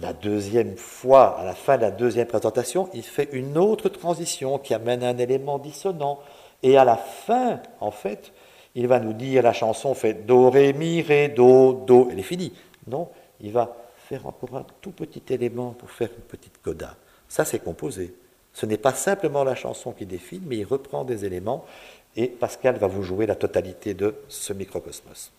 S4: la deuxième fois, à la fin de la deuxième présentation, il fait une autre transition qui amène un élément dissonant. Et à la fin, en fait, il va nous dire la chanson fait Do, Ré, Mi, Ré, Do, Do. Elle est finie. Non, il va faire encore un tout petit élément pour faire une petite coda. Ça, c'est composé. Ce n'est pas simplement la chanson qui défile, mais il reprend des éléments. Et Pascal va vous jouer la totalité de ce microcosmos.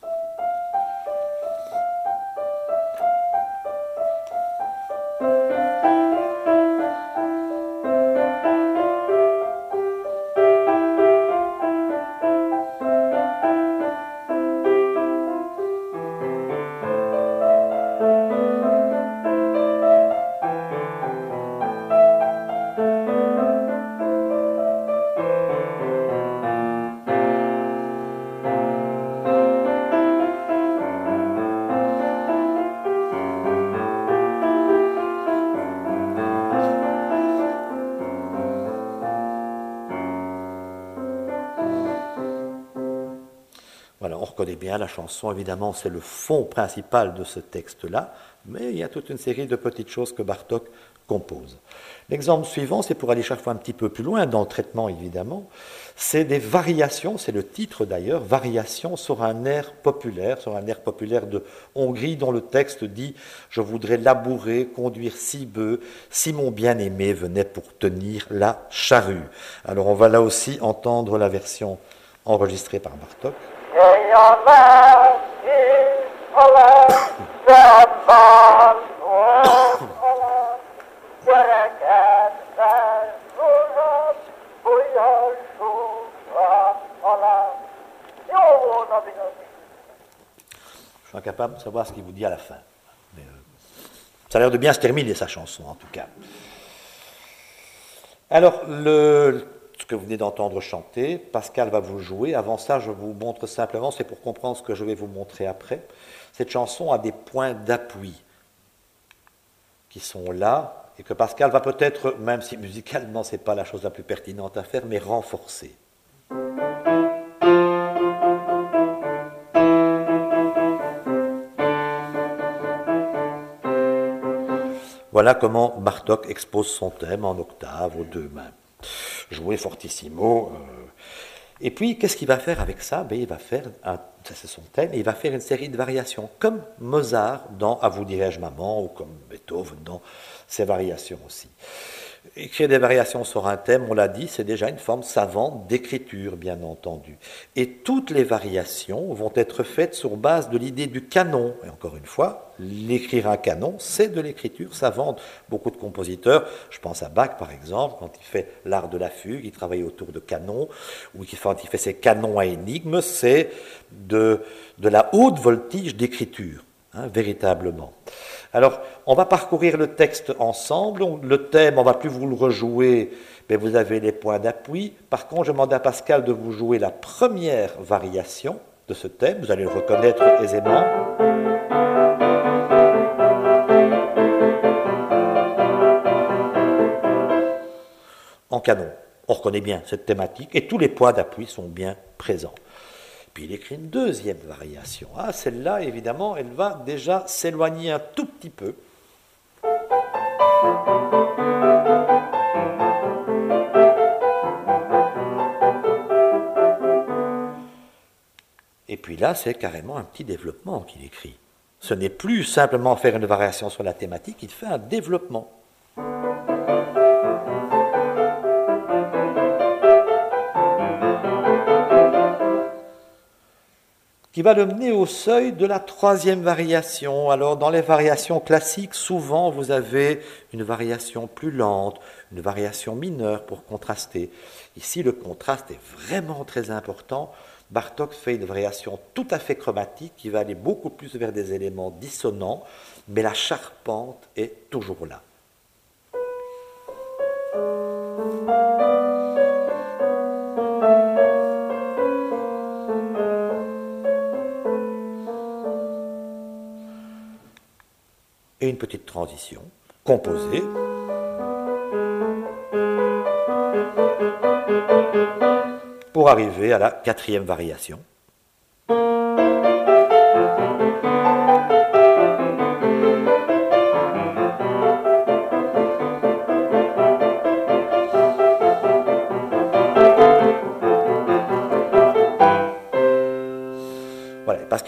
S4: La chanson, évidemment, c'est le fond principal de ce texte-là, mais il y a toute une série de petites choses que Bartok compose. L'exemple suivant, c'est pour aller chaque fois un petit peu plus loin dans le traitement, évidemment, c'est des variations, c'est le titre d'ailleurs, variations sur un air populaire, sur un air populaire de Hongrie dont le texte dit Je voudrais labourer, conduire six bœufs, si mon bien-aimé venait pour tenir la charrue. Alors on va là aussi entendre la version enregistrée par Bartok. Je suis incapable de savoir ce qu'il vous dit à la fin. Mais, euh, ça a l'air de bien se terminer, sa chanson, en tout cas. Alors, le, ce que vous venez d'entendre chanter, Pascal va vous jouer. Avant ça, je vous montre simplement, c'est pour comprendre ce que je vais vous montrer après. Cette chanson a des points d'appui qui sont là et que Pascal va peut-être, même si musicalement ce n'est pas la chose la plus pertinente à faire, mais renforcer. Voilà comment Bartok expose son thème en octave aux deux mains. Jouer fortissimo. Euh. Et puis, qu'est-ce qu'il va faire avec ça? Ben, Il va faire, c'est son thème, il va faire une série de variations, comme Mozart dans À vous dirai-je maman, ou comme Beethoven dans ses variations aussi. Écrire des variations sur un thème, on l'a dit, c'est déjà une forme savante d'écriture, bien entendu. Et toutes les variations vont être faites sur base de l'idée du canon. Et encore une fois, l'écrire un canon, c'est de l'écriture savante. Beaucoup de compositeurs, je pense à Bach par exemple, quand il fait l'art de la fugue, il travaille autour de canons, ou quand il fait ses canons à énigmes, c'est de, la haute voltige d'écriture, hein, véritablement. Alors, on va parcourir le texte ensemble. Le thème, on ne va plus vous le rejouer, mais vous avez les points d'appui. Par contre, je demande à Pascal de vous jouer la première variation de ce thème. Vous allez le reconnaître aisément. En canon. On reconnaît bien cette thématique et tous les points d'appui sont bien présents. Puis il écrit une deuxième variation. Ah, celle-là, évidemment, elle va déjà s'éloigner un tout petit peu. Et puis là, c'est carrément un petit développement qu'il écrit. Ce n'est plus simplement faire une variation sur la thématique, il fait un développement. Qui va le mener au seuil de la troisième variation. Alors dans les variations classiques, souvent vous avez une variation plus lente, une variation mineure pour contraster. Ici, le contraste est vraiment très important. Bartok fait une variation tout à fait chromatique qui va aller beaucoup plus vers des éléments dissonants, mais la charpente est toujours là. Et une petite transition composée. pour arriver à la quatrième variation.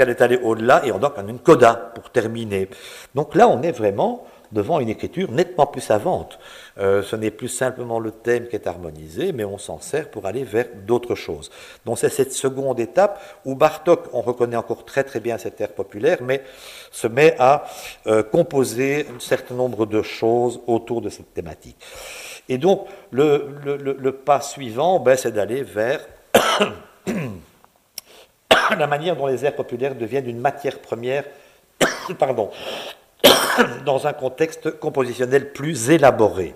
S4: Pascal est allé au-delà et on a une coda pour terminer. Donc là, on est vraiment devant une écriture nettement plus savante. Euh, ce n'est plus simplement le thème qui est harmonisé, mais on s'en sert pour aller vers d'autres choses. Donc c'est cette seconde étape où Bartok, on reconnaît encore très très bien cet air populaire, mais se met à euh, composer un certain nombre de choses autour de cette thématique. Et donc le, pas suivant, ben, c'est d'aller vers la manière dont les airs populaires deviennent une matière première pardon, dans un contexte compositionnel plus élaboré.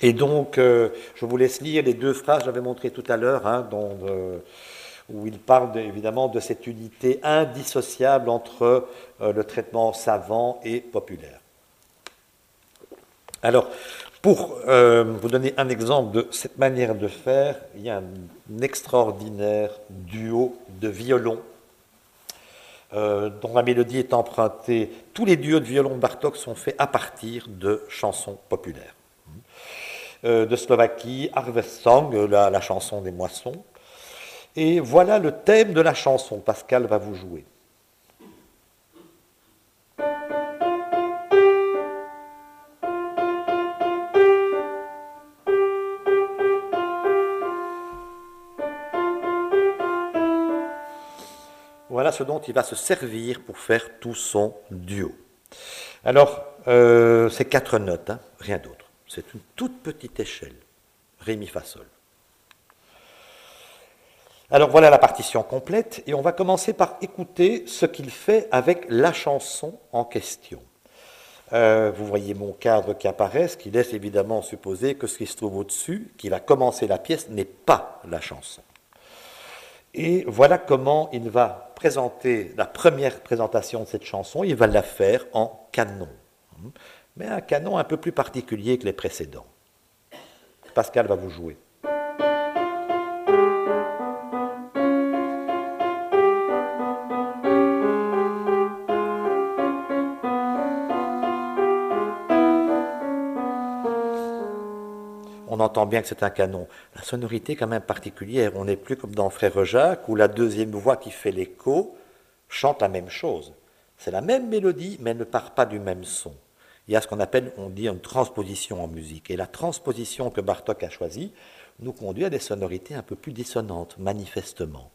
S4: Et donc, euh, je vous laisse lire les deux phrases que j'avais montrées tout à l'heure, hein, euh, où il parle évidemment de cette unité indissociable entre euh, le traitement savant et populaire. Alors, pour vous donner un exemple de cette manière de faire, il y a un extraordinaire duo de violon euh, dont la mélodie est empruntée. Tous les duos de violon de Bartok sont faits à partir de chansons populaires. Euh, de Slovaquie, Harvest Song, la, la chanson des moissons. Et voilà le thème de la chanson. Pascal va vous jouer. Voilà ce dont il va se servir pour faire tout son duo. Alors, euh, c'est quatre notes, hein, rien d'autre. C'est une toute petite échelle. Ré, mi, fa, sol. Alors voilà la partition complète et on va commencer par écouter ce qu'il fait avec la chanson en question. Euh, vous voyez mon cadre qui apparaît, ce qui laisse évidemment supposer que ce qui se trouve au-dessus, qui va commencer la pièce, n'est pas la chanson. Et voilà comment il va présenter la première présentation de cette chanson. Il va la faire en canon, mais un canon un peu plus particulier que les précédents. Pascal va vous jouer. Entend bien que c'est un canon. La sonorité est quand même particulière. On n'est plus comme dans Frère Jacques, où la deuxième voix qui fait l'écho chante la même chose. C'est la même mélodie, mais elle ne part pas du même son. Il y a ce qu'on appelle, on dit, une transposition en musique. Et la transposition que Bartok a choisie nous conduit à des sonorités un peu plus dissonantes, manifestement.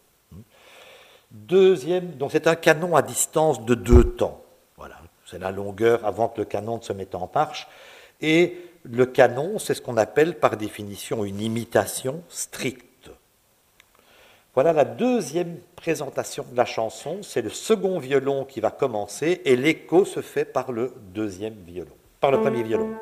S4: Deuxième, donc c'est un canon à distance de deux temps. Voilà, c'est la longueur avant que le canon ne se mette en marche. Et le canon, c'est ce qu'on appelle par définition une imitation stricte. Voilà la deuxième présentation de la chanson, c'est le second violon qui va commencer et l'écho se fait par le deuxième violon, par le premier violon.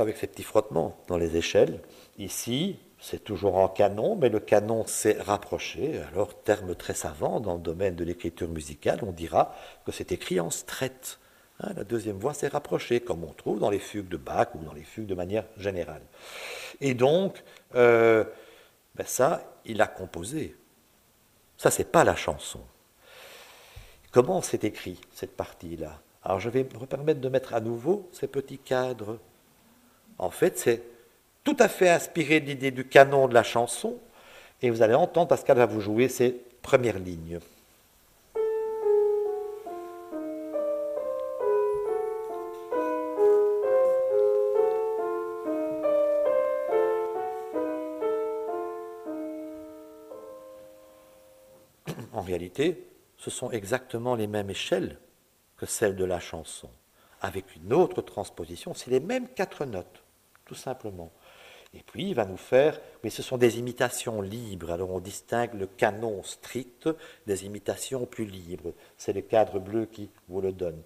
S4: Avec ces petits frottements dans les échelles. Ici, c'est toujours en canon, mais le canon s'est rapproché. Alors, terme très savant dans le domaine de l'écriture musicale, on dira que c'est écrit en strette. Hein, la deuxième voix s'est rapprochée, comme on trouve dans les fugues de Bach ou dans les fugues de manière générale. Et donc, euh, ben ça, il a composé. Ça, c'est pas la chanson. Comment c'est écrit, cette partie-là? Alors, je vais me permettre de mettre à nouveau ces petits cadres. En fait, c'est tout à fait inspiré de l'idée du canon de la chanson, et vous allez entendre, Pascal va vous jouer ces premières lignes. En réalité, ce sont exactement les mêmes échelles que celles de la chanson, avec une autre transposition, c'est les mêmes quatre notes, tout simplement. Et puis il va nous faire, mais ce sont des imitations libres. Alors on distingue le canon strict des imitations plus libres. C'est le cadre bleu qui vous le donne.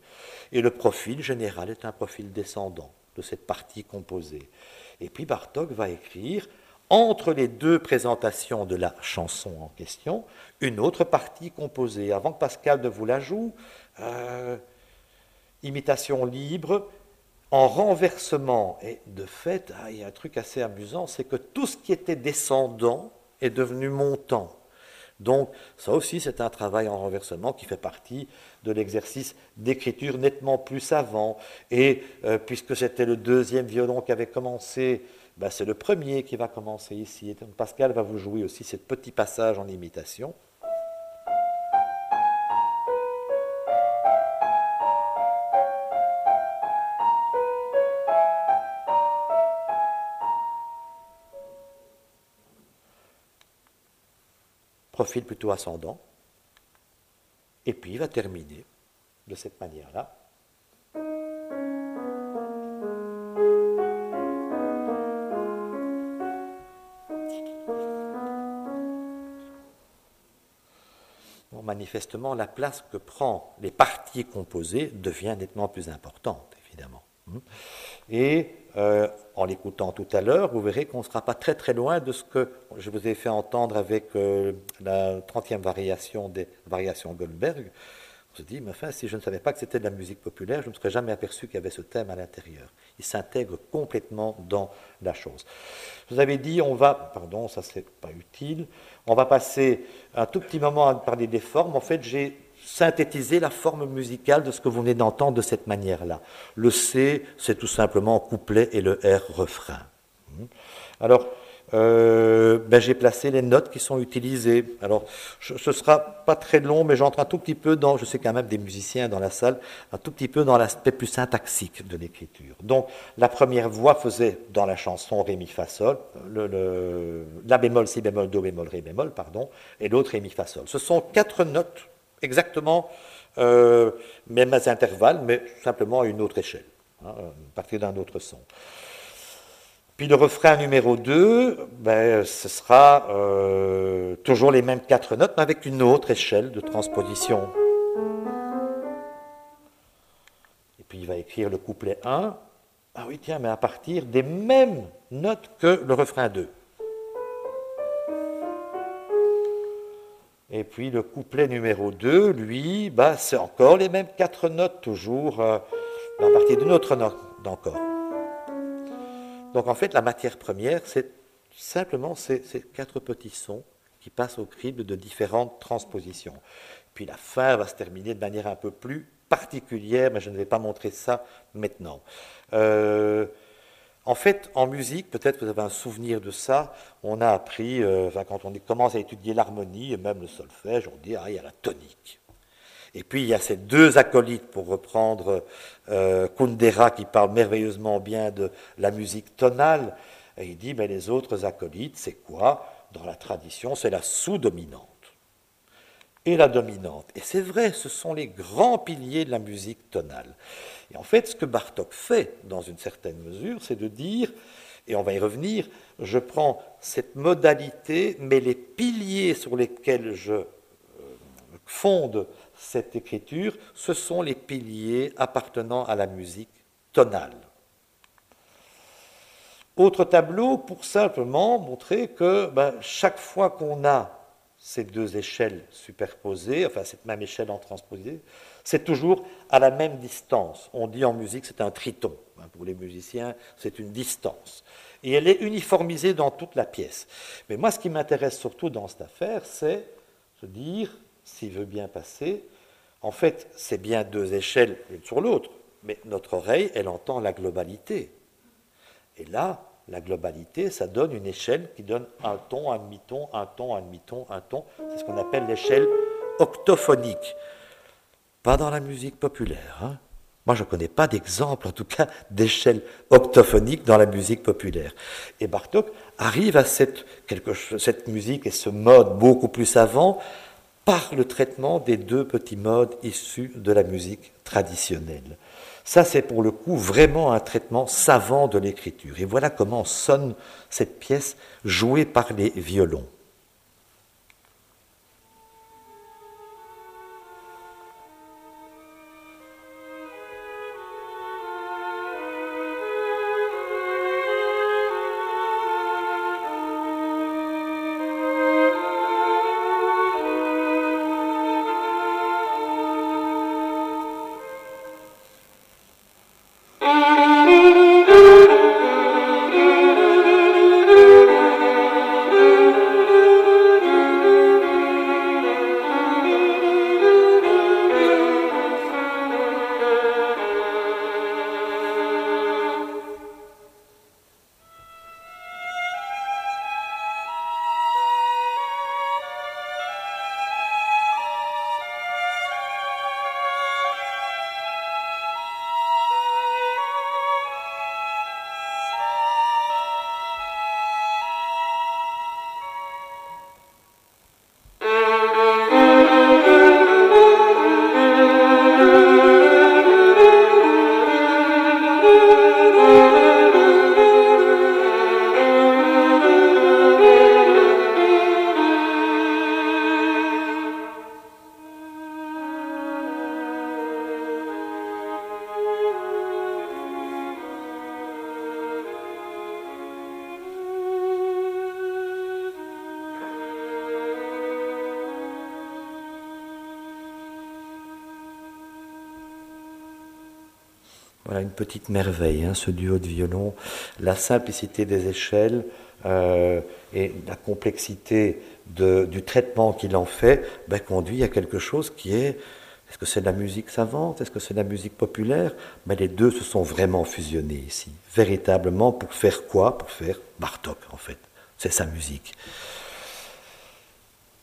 S4: Et le profil général est un profil descendant de cette partie composée. Et puis Bartok va écrire, entre les deux présentations de la chanson en question, une autre partie composée. Avant que Pascal ne vous la joue, euh, imitation libre, en renversement. Et de fait, ah, il y a un truc assez amusant, c'est que tout ce qui était descendant est devenu montant. Donc ça aussi, c'est un travail en renversement qui fait partie de l'exercice d'écriture nettement plus savant. Et euh, puisque c'était le deuxième violon qui avait commencé, ben, c'est le premier qui va commencer ici. Et Pascal va vous jouer aussi ce petit passage en imitation. Profil plutôt ascendant. Et puis il va terminer de cette manière-là. manifestement, la place que prend les parties composées devient nettement plus importante, évidemment. Et euh, en l'écoutant tout à l'heure, vous verrez qu'on ne sera pas très très loin de ce que je vous ai fait entendre avec euh, la 30e variation des variations Goldberg. On se dit, mais enfin, si je ne savais pas que c'était de la musique populaire, je ne serais jamais aperçu qu'il y avait ce thème à l'intérieur. Il s'intègre complètement dans la chose. Je vous avais dit, on va, pardon, ça c'est pas utile, on va passer un tout petit moment à parler des formes. En fait, j'ai synthétiser la forme musicale de ce que vous venez d'entendre de cette manière-là. Le C, c'est tout simplement couplet et le R, refrain. Hmm. Alors, euh, ben, j'ai placé les notes qui sont utilisées. Alors, ce ne sera pas très long, mais j'entre un tout petit peu dans, je sais quand même des musiciens dans la salle, un tout petit peu dans l'aspect plus syntaxique de l'écriture. Donc, la première voix faisait dans la chanson Ré, Mi, Fa, Sol, La bémol, Si bémol, Do bémol, Ré bémol, pardon, et l'autre Ré, Mi, Fa, Sol. Ce sont quatre notes exactement euh, mêmes intervalles, mais simplement à une autre échelle, hein, à partir d'un autre son. Puis le refrain numéro 2, ben, ce sera euh, toujours les mêmes quatre notes, mais avec une autre échelle de transposition. Et puis il va écrire le couplet 1. Ah oui, tiens, mais à partir des mêmes notes que le refrain 2. Et puis le couplet numéro 2, lui, bah, c'est encore les mêmes quatre notes, toujours euh, à partir d'une autre note encore. Donc en fait, la matière première, c'est simplement ces, quatre petits sons qui passent au crible de différentes transpositions. Puis la fin va se terminer de manière un peu plus particulière, mais je ne vais pas montrer ça maintenant. Euh, en fait, en musique, peut-être que vous avez un souvenir de ça, on a appris, euh, quand on commence à étudier l'harmonie et même le solfège, on dit, ah, il y a la tonique. Et puis il y a ces deux acolytes, pour reprendre euh, Kundera qui parle merveilleusement bien de la musique tonale. Et il dit, mais les autres acolytes, c'est quoi? Dans la tradition, c'est la sous-dominante et la dominante. Et c'est vrai, ce sont les grands piliers de la musique tonale. Et en fait, ce que Bartok fait, dans une certaine mesure, c'est de dire, et on va y revenir, je prends cette modalité, mais les piliers sur lesquels je euh, fonde cette écriture, ce sont les piliers appartenant à la musique tonale. Autre tableau pour simplement montrer que ben, chaque fois qu'on a ces deux échelles superposées, enfin cette même échelle en transposée, c'est toujours à la même distance. On dit en musique c'est un triton. Hein, pour les musiciens, c'est une distance. Et elle est uniformisée dans toute la pièce. Mais moi, ce qui m'intéresse surtout dans cette affaire, c'est se dire, s'il veut bien passer, en fait, c'est bien deux échelles l'une sur l'autre, mais notre oreille, elle entend la globalité. Et là, la globalité, ça donne une échelle qui donne un ton, un demi-ton, un ton, un demi-ton, un ton. C'est ce qu'on appelle l'échelle octophonique. Pas dans la musique populaire. Hein. Moi, je ne connais pas d'exemple, en tout cas, d'échelle octophonique dans la musique populaire. Et Bartok arrive à cette, musique et ce mode beaucoup plus savant par le traitement des deux petits modes issus de la musique traditionnelle. Ça, c'est pour le coup vraiment un traitement savant de l'écriture. Et voilà comment sonne cette pièce jouée par les violons. Petite merveille, hein, ce duo de violon. La simplicité des échelles euh, et la complexité du traitement qu'il en fait ben, conduit à quelque chose qui est est-ce que c'est de la musique savante Est-ce que c'est de la musique populaire? Mais les deux se sont vraiment fusionnés ici, véritablement pour faire quoi? Pour faire Bartok, en fait. C'est sa musique.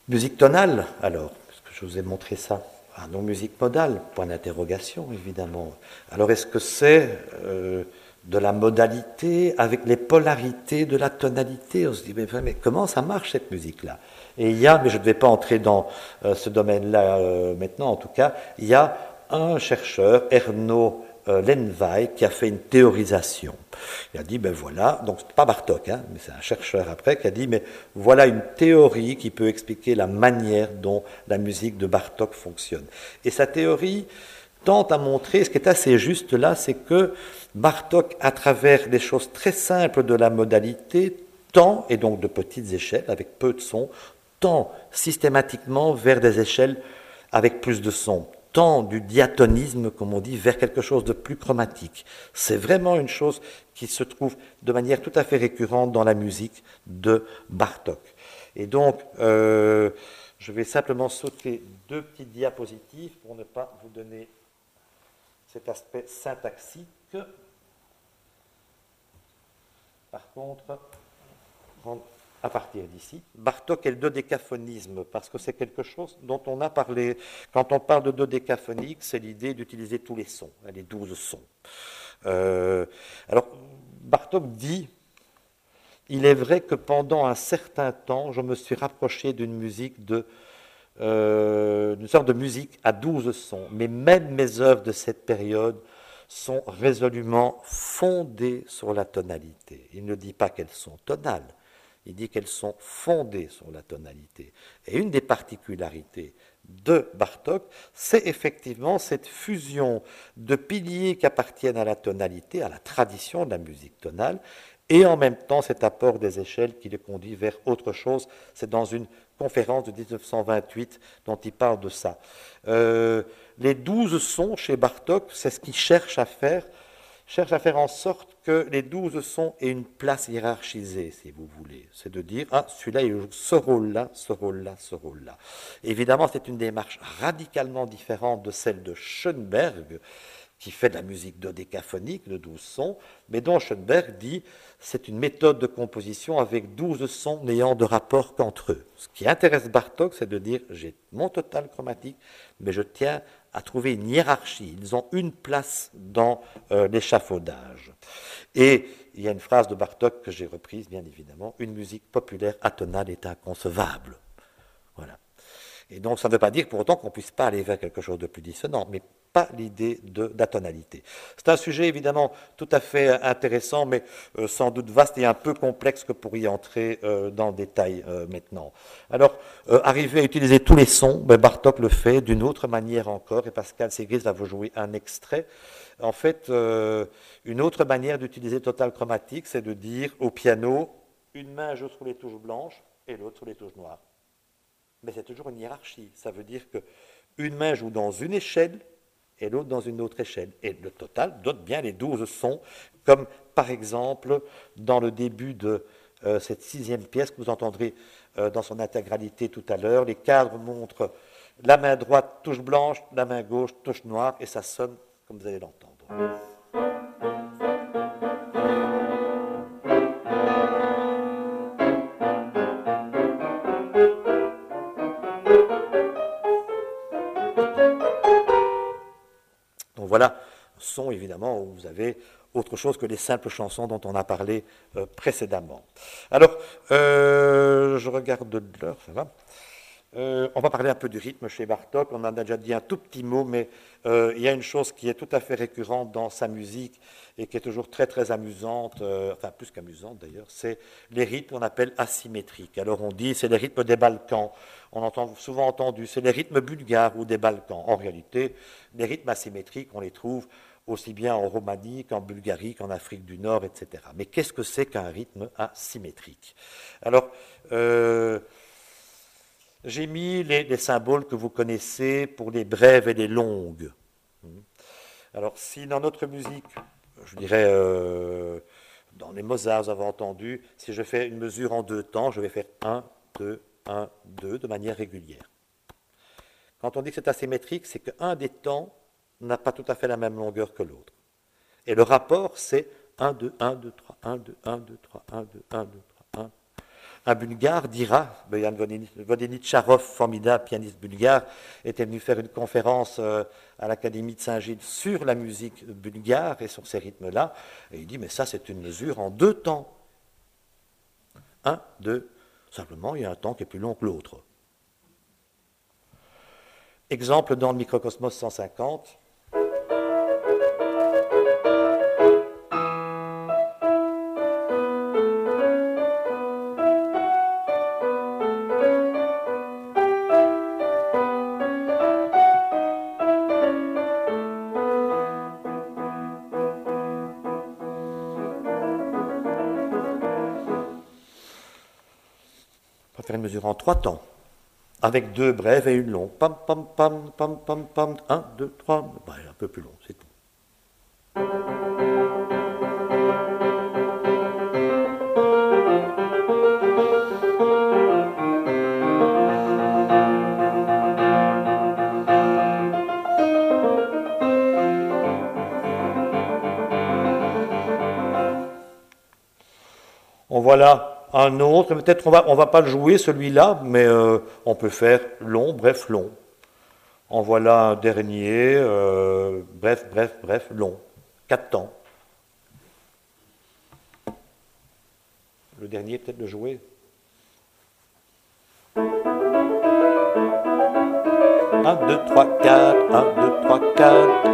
S4: Musique tonale, alors, parce que je vous ai montré ça. Ah non, musique modale, point d'interrogation évidemment. Alors est-ce que c'est euh, de la modalité avec les polarités de la tonalité? On se dit, mais, comment ça marche cette musique-là? Et il y a, mais je ne vais pas entrer dans euh, ce domaine-là euh, maintenant en tout cas, il y a un chercheur, Erno euh, Lenvay, qui a fait une théorisation. Il a dit, ben voilà, donc pas Bartok, hein, mais c'est un chercheur après qui a dit, mais voilà une théorie qui peut expliquer la manière dont la musique de Bartok fonctionne. Et sa théorie tente à montrer, ce qui est assez juste là, c'est que Bartok, à travers des choses très simples de la modalité, tend, et donc de petites échelles, avec peu de son, tend systématiquement vers des échelles avec plus de son, tend du diatonisme, comme on dit, vers quelque chose de plus chromatique. C'est vraiment une chose qui se trouve de manière tout à fait récurrente dans la musique de Bartok. Et donc, euh, je vais simplement sauter deux petites diapositives pour ne pas vous donner cet aspect syntaxique. Par contre, à partir d'ici, Bartok est le dodécaphonisme, parce que c'est quelque chose dont on a parlé. Quand on parle de dodécaphonique, c'est l'idée d'utiliser tous les sons, hein, les douze sons. Euh, alors, Bartok dit il est vrai que pendant un certain temps, je me suis rapproché d'une musique de euh, une sorte de musique à douze sons. Mais même mes œuvres de cette période sont résolument fondées sur la tonalité. Il ne dit pas qu'elles sont tonales, il dit qu'elles sont fondées sur la tonalité. Et une des particularités de Bartok, c'est effectivement cette fusion de piliers qui appartiennent à la tonalité, à la tradition de la musique tonale, et en même temps cet apport des échelles qui les conduit vers autre chose. C'est dans une conférence de 1928 dont il parle de ça. Euh, les douze sons chez Bartok, c'est ce qu'il cherche à faire, cherche à faire en sorte que les douze sons aient une place hiérarchisée, si vous voulez. C'est de dire, ah, celui-là, il joue ce rôle-là, ce rôle-là, ce rôle-là. Évidemment, c'est une démarche radicalement différente de celle de Schoenberg, qui fait de la musique dodécaphonique, de 12 sons, mais dont Schoenberg dit c'est une méthode de composition avec 12 sons n'ayant de rapport qu'entre eux. Ce qui intéresse Bartok, c'est de dire j'ai mon total chromatique, mais je tiens à trouver une hiérarchie. Ils ont une place dans euh, l'échafaudage. Et il y a une phrase de Bartok que j'ai reprise, bien évidemment une musique populaire atonale est inconcevable. Voilà. Et donc, ça ne veut pas dire pour autant qu'on ne puisse pas aller vers quelque chose de plus dissonant, mais pas l'idée d'atonalité. C'est un sujet évidemment tout à fait intéressant, mais euh, sans doute vaste et un peu complexe que pour y entrer euh, dans le détail euh, maintenant. Alors, arriver à utiliser tous les sons, ben, Bartok le fait d'une autre manière encore, et Pascal Ségris va vous jouer un extrait. En fait, une autre manière d'utiliser total chromatique, c'est de dire au piano, une main joue sur les touches blanches et l'autre sur les touches noires. Mais c'est toujours une hiérarchie. Ça veut dire que une main joue dans une échelle et l'autre dans une autre échelle. Et le total donne bien les douze sons, comme par exemple dans le début de euh, cette sixième pièce que vous entendrez euh, dans son intégralité tout à l'heure. Les cadres montrent la main droite touche blanche, la main gauche touche noire, et ça sonne comme vous allez l'entendre. Voilà, son évidemment où vous avez autre chose que les simples chansons dont on a parlé euh, précédemment. Alors, euh, je regarde l'heure, ça va euh, on va parler un peu du rythme chez Bartok. On en a déjà dit un tout petit mot, mais il y a une chose qui est tout à fait récurrente dans sa musique et qui est toujours très très amusante, enfin plus qu'amusante d'ailleurs, c'est les rythmes qu'on appelle asymétriques. Alors on dit c'est les rythmes des Balkans. On entend souvent entendu c'est les rythmes bulgares ou des Balkans. En réalité, les rythmes asymétriques, on les trouve aussi bien en Roumanie qu'en Bulgarie, qu'en Afrique du Nord, etc. Mais qu'est-ce que c'est qu'un rythme asymétrique? Alors, euh, j'ai mis les, symboles que vous connaissez pour les brèves et les longues. Alors, si dans notre musique, je dirais, euh, dans les Mozart, vous avez entendu, si je fais une mesure en deux temps, je vais faire 1, 2, 1, 2 de manière régulière. Quand on dit que c'est asymétrique, c'est qu'un des temps n'a pas tout à fait la même longueur que l'autre. Et le rapport, c'est 1, 2, 1, 2, 3, 1, 2, 1, 2, 3, 1, 2, 1, 2, 3, 1. Un Bulgare dira, Boyan Vodenichtcharov, formidable pianiste bulgare, était venu faire une conférence euh, à l'Académie de Saint-Gilles sur la musique bulgare et sur ces rythmes-là. Et il dit, mais ça, c'est une mesure en deux temps. Un, deux. Simplement, il y a un temps qui est plus long que l'autre. Exemple dans le microcosmos 150. En trois temps, avec deux brèves et une longue. Pam, pam, pam, pam, pam, pam, un, deux, trois, bah, un peu plus long, c'est tout. On voit là un autre, peut-être on va, on va pas le jouer celui-là, mais euh, on peut faire long, bref, long. En voilà un dernier, euh, bref, bref, bref, long. Quatre temps. Le dernier, peut-être le jouer. Un, deux, trois, quatre, un, deux, trois, quatre.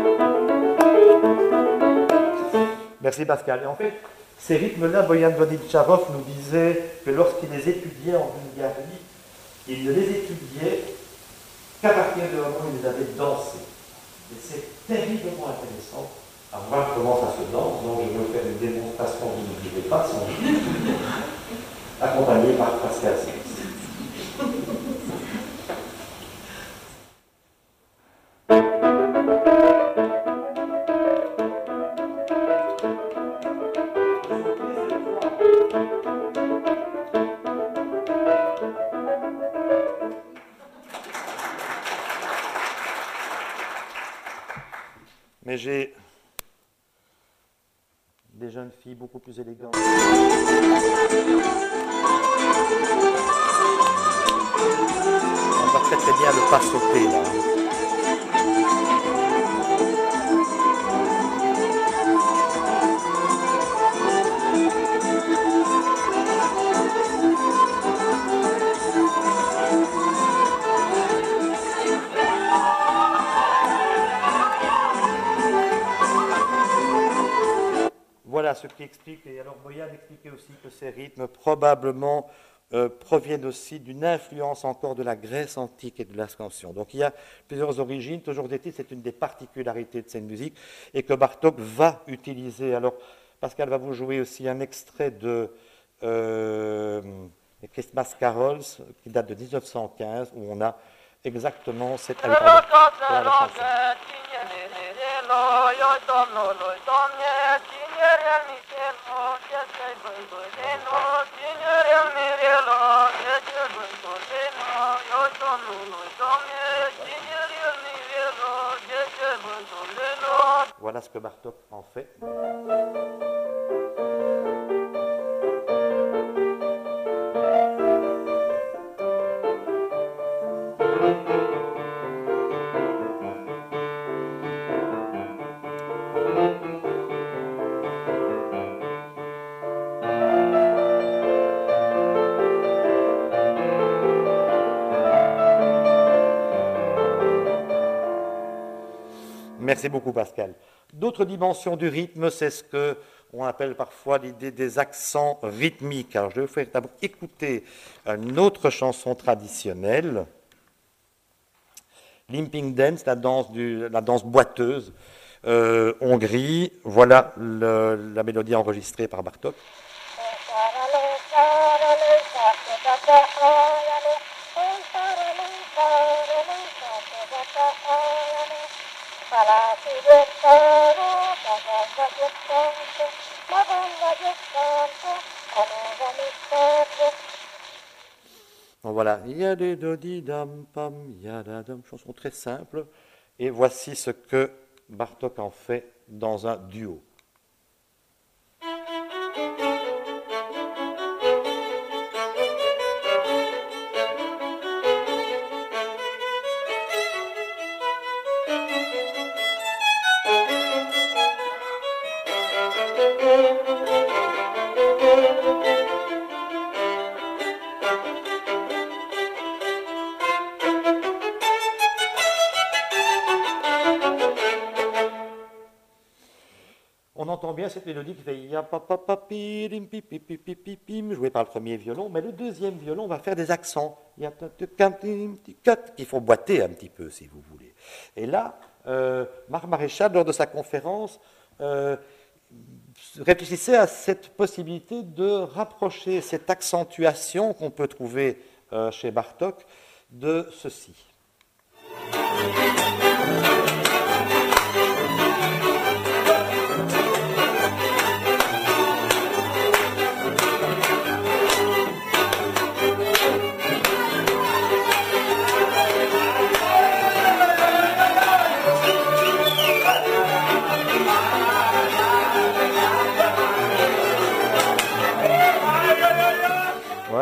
S4: Merci Pascal. Et en fait, ces rythmes-là, Boyan Voditcharov nous disait que lorsqu'il les étudiait en Bulgarie, il ne les étudiait qu'à partir du moment où il les avait dansés. Et c'est terriblement intéressant à voir comment ça se danse. Donc je vais vous faire une démonstration, vous ne pas, sans accompagné par Pascal et alors Boyan expliquait aussi que ces rythmes probablement euh, proviennent aussi d'une influence encore de la Grèce antique et de l'ascension. Donc il y a plusieurs origines, toujours est c'est une des particularités de cette musique, et que Bartok va utiliser. Alors Pascal va vous jouer aussi un extrait de euh, Christmas Carols, qui date de 1915, où on a exactement cette... Voilà ce que Bartok en fait. Merci beaucoup, Pascal. D'autres dimensions du rythme, c'est ce que on appelle parfois l'idée des accents rythmiques. Alors, je vais vous faire d'abord écouter une autre chanson traditionnelle, Limping Dance, la danse, boiteuse, euh, Hongrie. Voilà la mélodie enregistrée par Bartok. Donc voilà, il y a des dodi dam pam, il y a dam, chanson très simple. Et voici ce que Bartok en fait dans un duo. Cette mélodie qui fait jouée par le premier violon, mais le deuxième violon va faire des accents qui font boiter un petit peu, si vous voulez. Et là, euh, Marc Maréchal, lors de sa conférence, euh, réfléchissait à cette possibilité de rapprocher cette accentuation qu'on peut trouver euh, chez Bartok de ceci.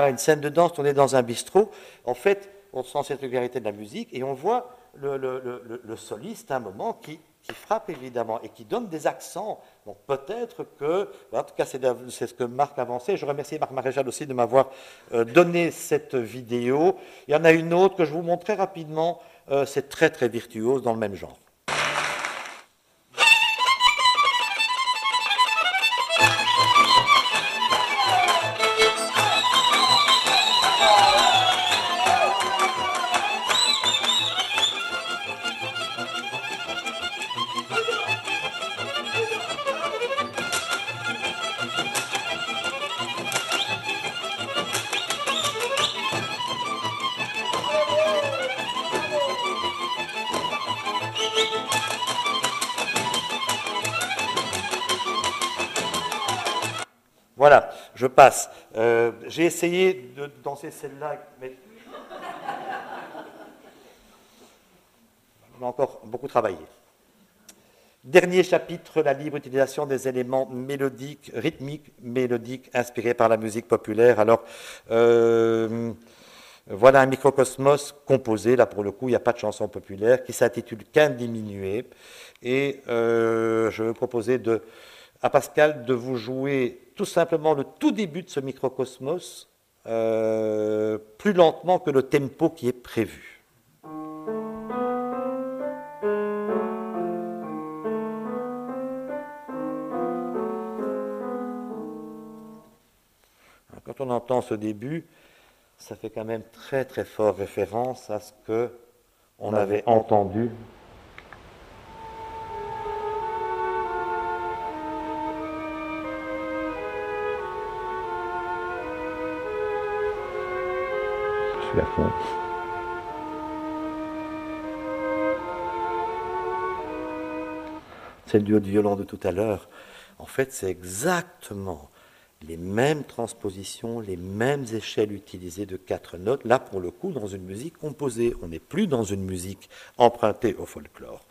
S4: Une scène de danse, on est dans un bistrot. En fait, on sent cette régularité de la musique et on voit le, soliste à un moment qui, frappe évidemment et qui donne des accents. Donc peut-être que, en tout cas c'est ce que Marc avançait. Je remercie Marc Maréchal aussi de m'avoir euh, donné cette vidéo. Il y en a une autre que je vous montre très rapidement. Euh, c'est très très virtuose dans le même genre. Voilà, je passe. Euh, j'ai essayé de danser celle-là, mais on a encore beaucoup travaillé. Dernier chapitre, la libre utilisation des éléments mélodiques, rythmiques, mélodiques, inspirés par la musique populaire. Alors, euh, voilà un microcosmos composé, là pour le coup, il n'y a pas de chanson populaire, qui s'intitule Qu'un diminué. Et euh, je vais proposer de, à Pascal de vous jouer tout simplement le tout début de ce microcosmos euh, plus lentement que le tempo qui est prévu. Quand on entend ce début, ça fait quand même très très fort référence à ce que on avait entendu C'est le duo de violon de tout à l'heure. En fait, c'est exactement les mêmes transpositions, les mêmes échelles utilisées de quatre notes, là pour le coup dans une musique composée. On n'est plus dans une musique empruntée au folklore.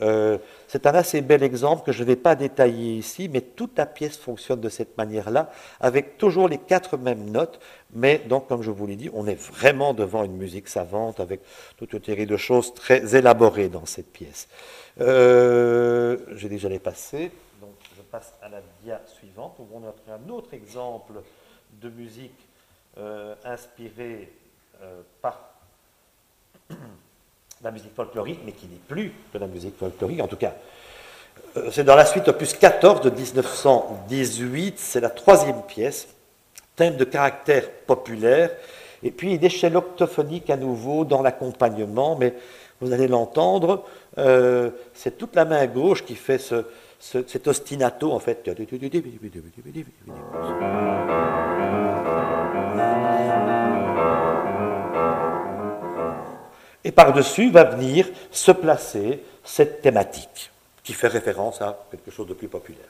S4: Euh, c'est un assez bel exemple que je ne vais pas détailler ici, mais toute la pièce fonctionne de cette manière-là, avec toujours les quatre mêmes notes, mais donc comme je vous l'ai dit, on est vraiment devant une musique savante, avec toute une série de choses très élaborées dans cette pièce. Euh, J'ai déjà les à la dia suivante, où on a un autre exemple de musique euh, inspirée euh, par la musique folklorique, mais qui n'est plus de la musique folklorique, en tout cas. Euh, c'est dans la suite opus 14 de 1918, c'est la troisième pièce, thème de caractère populaire, et puis une échelle octophonique à nouveau dans l'accompagnement, mais vous allez l'entendre, c'est toute la main gauche qui fait ce, cet ostinato, en fait. Et par-dessus va venir se placer cette thématique qui fait référence à quelque chose de plus populaire.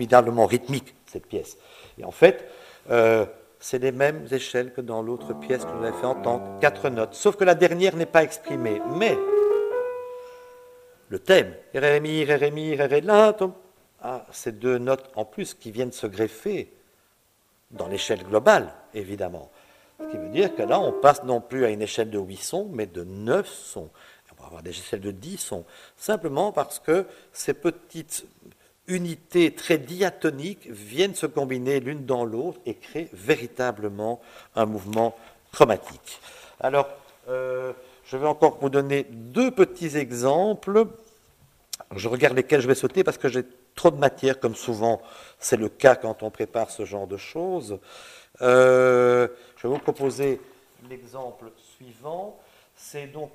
S4: Formidablement rythmique, cette pièce. Et en fait, euh, c'est les mêmes échelles que dans l'autre pièce que vous avez fait entendre, quatre notes, sauf que la dernière n'est pas exprimée. Mais le thème, Rémi, Rémi, ah, ces deux notes en plus qui viennent se greffer dans l'échelle globale, évidemment. Ce qui veut dire que là, on passe non plus à une échelle de 8 sons, mais de 9 sons. On va avoir des échelles de 10 sons, simplement parce que ces petites unités très diatoniques viennent se combiner l'une dans l'autre et créent véritablement un mouvement chromatique. Alors, euh, je vais encore vous donner deux petits exemples. Je regarde lesquels je vais sauter parce que j'ai trop de matière, comme souvent c'est le cas quand on prépare ce genre de choses. Euh, je vais vous proposer l'exemple suivant. C'est donc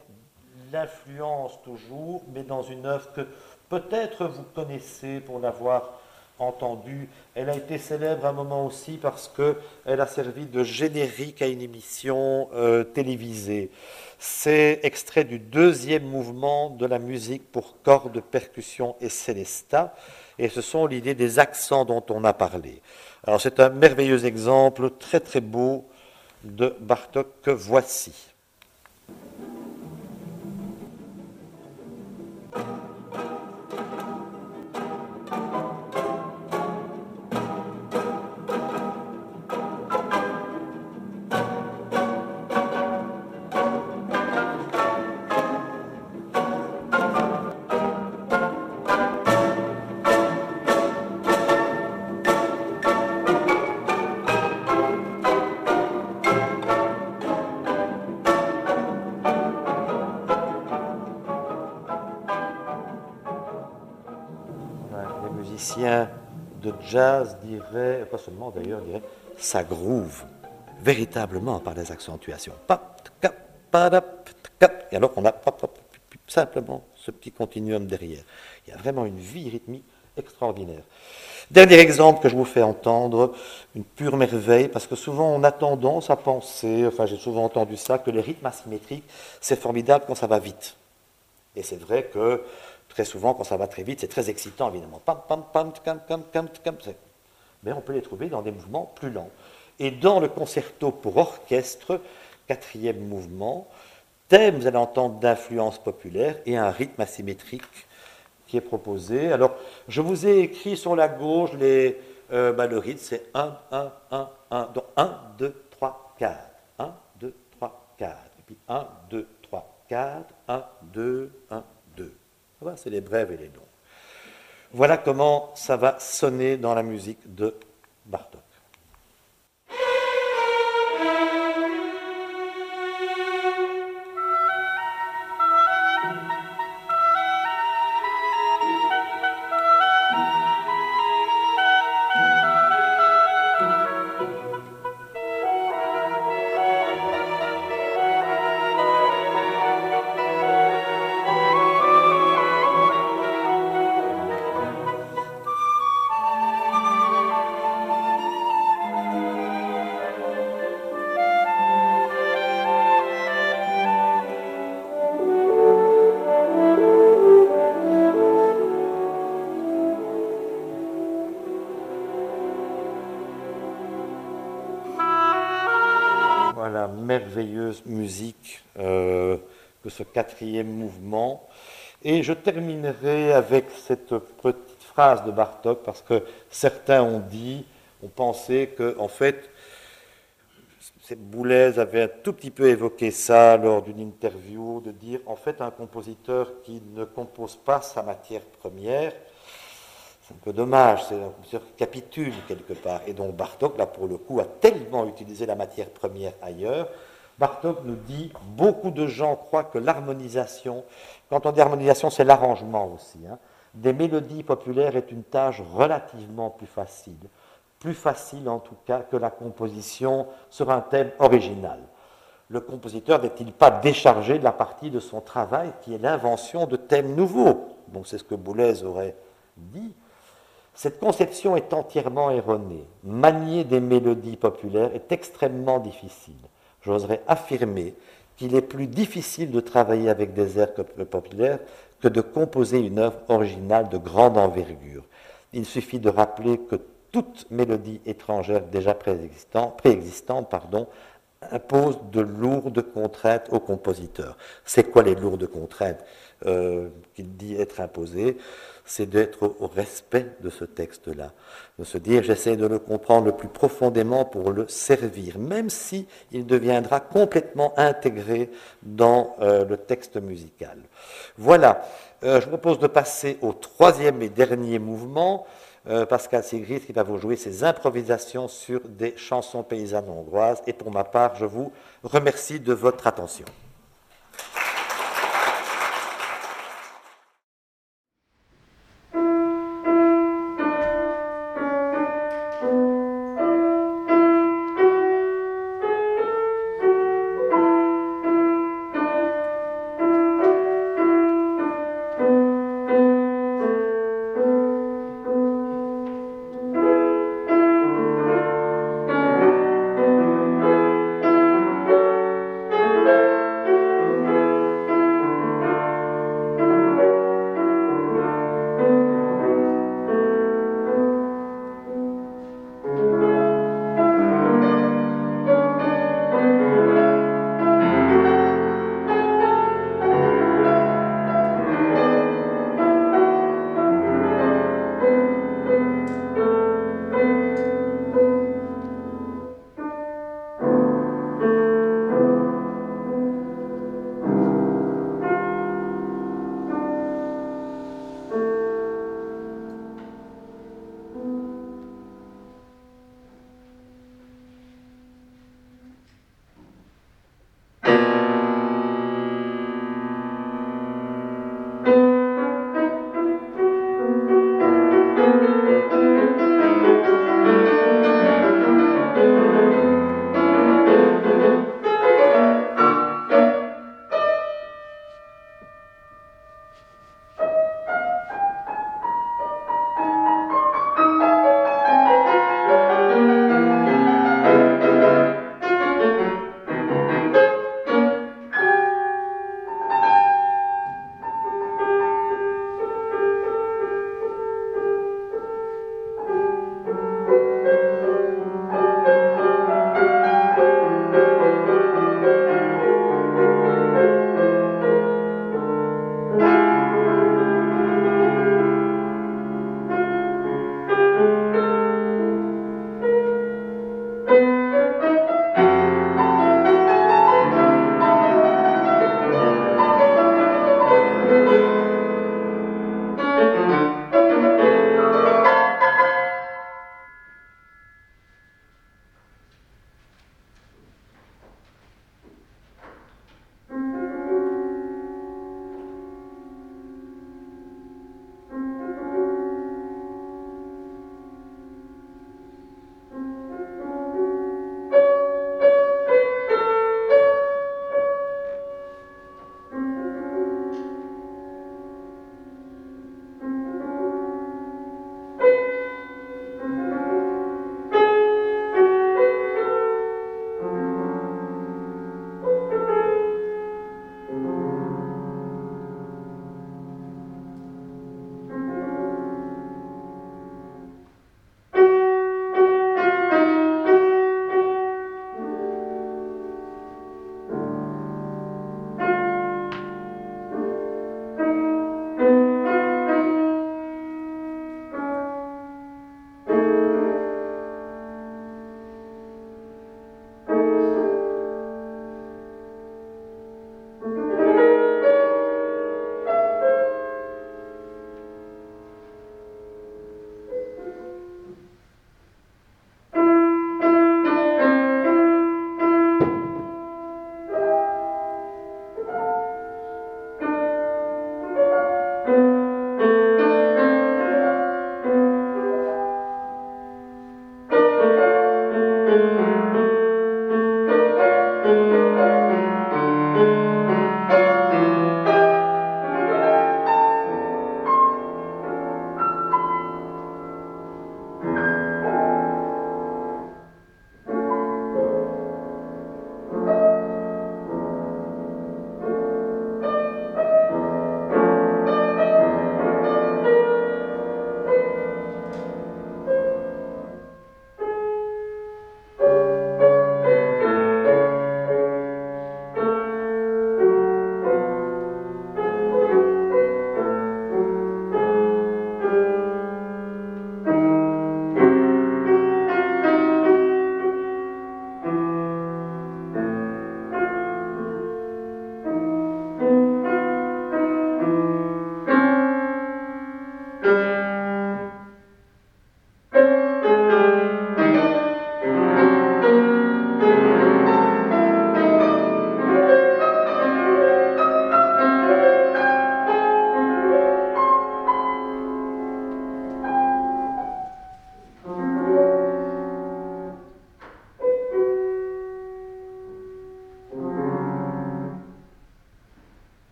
S4: l'influence toujours, mais dans une œuvre que peut-être vous connaissez pour l'avoir entendue. Elle a été célèbre à un moment aussi parce qu'elle a servi de générique à une émission euh, télévisée. C'est extrait du deuxième mouvement de la musique pour cordes, percussion et célesta. Et ce sont l'idée des accents dont on a parlé. Alors c'est un merveilleux exemple, très très beau, de Bartok que voici. Jazz dirait, pas seulement d'ailleurs, dirait, ça groove véritablement par des accentuations. Et alors on a simplement ce petit continuum derrière. Il y a vraiment une vie rythmique extraordinaire. Dernier exemple que je vous fais entendre, une pure merveille, parce que souvent on a tendance à penser, enfin j'ai souvent entendu ça, que les rythmes asymétriques, c'est formidable quand ça va vite. Et c'est vrai que Très souvent, quand ça va très vite, c'est très excitant, évidemment. Pam, pam, pam, Mais on peut les trouver dans des mouvements plus lents. Et dans le concerto pour orchestre, quatrième mouvement, thème, vous allez entendre, d'influence populaire et un rythme asymétrique qui est proposé. Alors, je vous ai écrit sur la gauche euh, bah, le rythme, c'est 1, 1, 1, 1. Donc 1, 2, 3, 4. 1, 2, 3, 4. Et puis 1, 2, 3, 4. 1, 2, 1, c'est les brèves et les longs. Voilà comment ça va sonner dans la musique de Bartok. Musique euh, que ce quatrième mouvement. Et je terminerai avec cette petite phrase de Bartok, parce que certains ont dit, ont pensé que, en fait, Boulez avait un tout petit peu évoqué ça lors d'une interview, de dire, en fait, un compositeur qui ne compose pas sa matière première, c'est un peu dommage, c'est un compositeur qui capitule quelque part. Et donc Bartok, là, pour le coup, a tellement utilisé la matière première ailleurs, Bartok nous dit beaucoup de gens croient que l'harmonisation, quand on dit harmonisation, c'est l'arrangement aussi, hein, des mélodies populaires est une tâche relativement plus facile, plus facile en tout cas que la composition sur un thème original. Le compositeur n'est-il pas déchargé de la partie de son travail qui est l'invention de thèmes nouveaux? Bon, c'est ce que Boulez aurait dit. Cette conception est entièrement erronée. Manier des mélodies populaires est extrêmement difficile j'oserais affirmer qu'il est plus difficile de travailler avec des airs populaires que de composer une œuvre originale de grande envergure. Il suffit de rappeler que toute mélodie étrangère déjà préexistante, impose de lourdes contraintes aux compositeurs. C'est quoi les lourdes contraintes euh, qu'il dit être imposées? C'est d'être au respect de ce texte-là, de se dire j'essaie de le comprendre le plus profondément pour le servir, même si il deviendra complètement intégré dans euh, le texte musical. Voilà, euh, je propose de passer au troisième et dernier mouvement. Euh, Pascal Sigrid qui va vous jouer ses improvisations sur des chansons paysannes hongroises. Et pour ma part, je vous remercie de votre attention.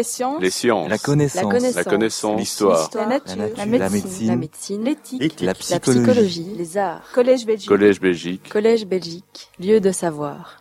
S1: Les sciences.
S3: Les sciences.
S1: La connaissance.
S3: La connaissance. L'histoire.
S1: La nature.
S5: La nature.
S1: La
S5: La
S1: médecine.
S5: médecine.
S1: La médecine. L'éthique.
S4: L'éthique.
S5: La
S1: La
S5: psychologie.
S1: psychologie. Les arts. Collège Belgique.
S3: Collège Belgique.
S1: Collège Belgique. Lieu de savoir.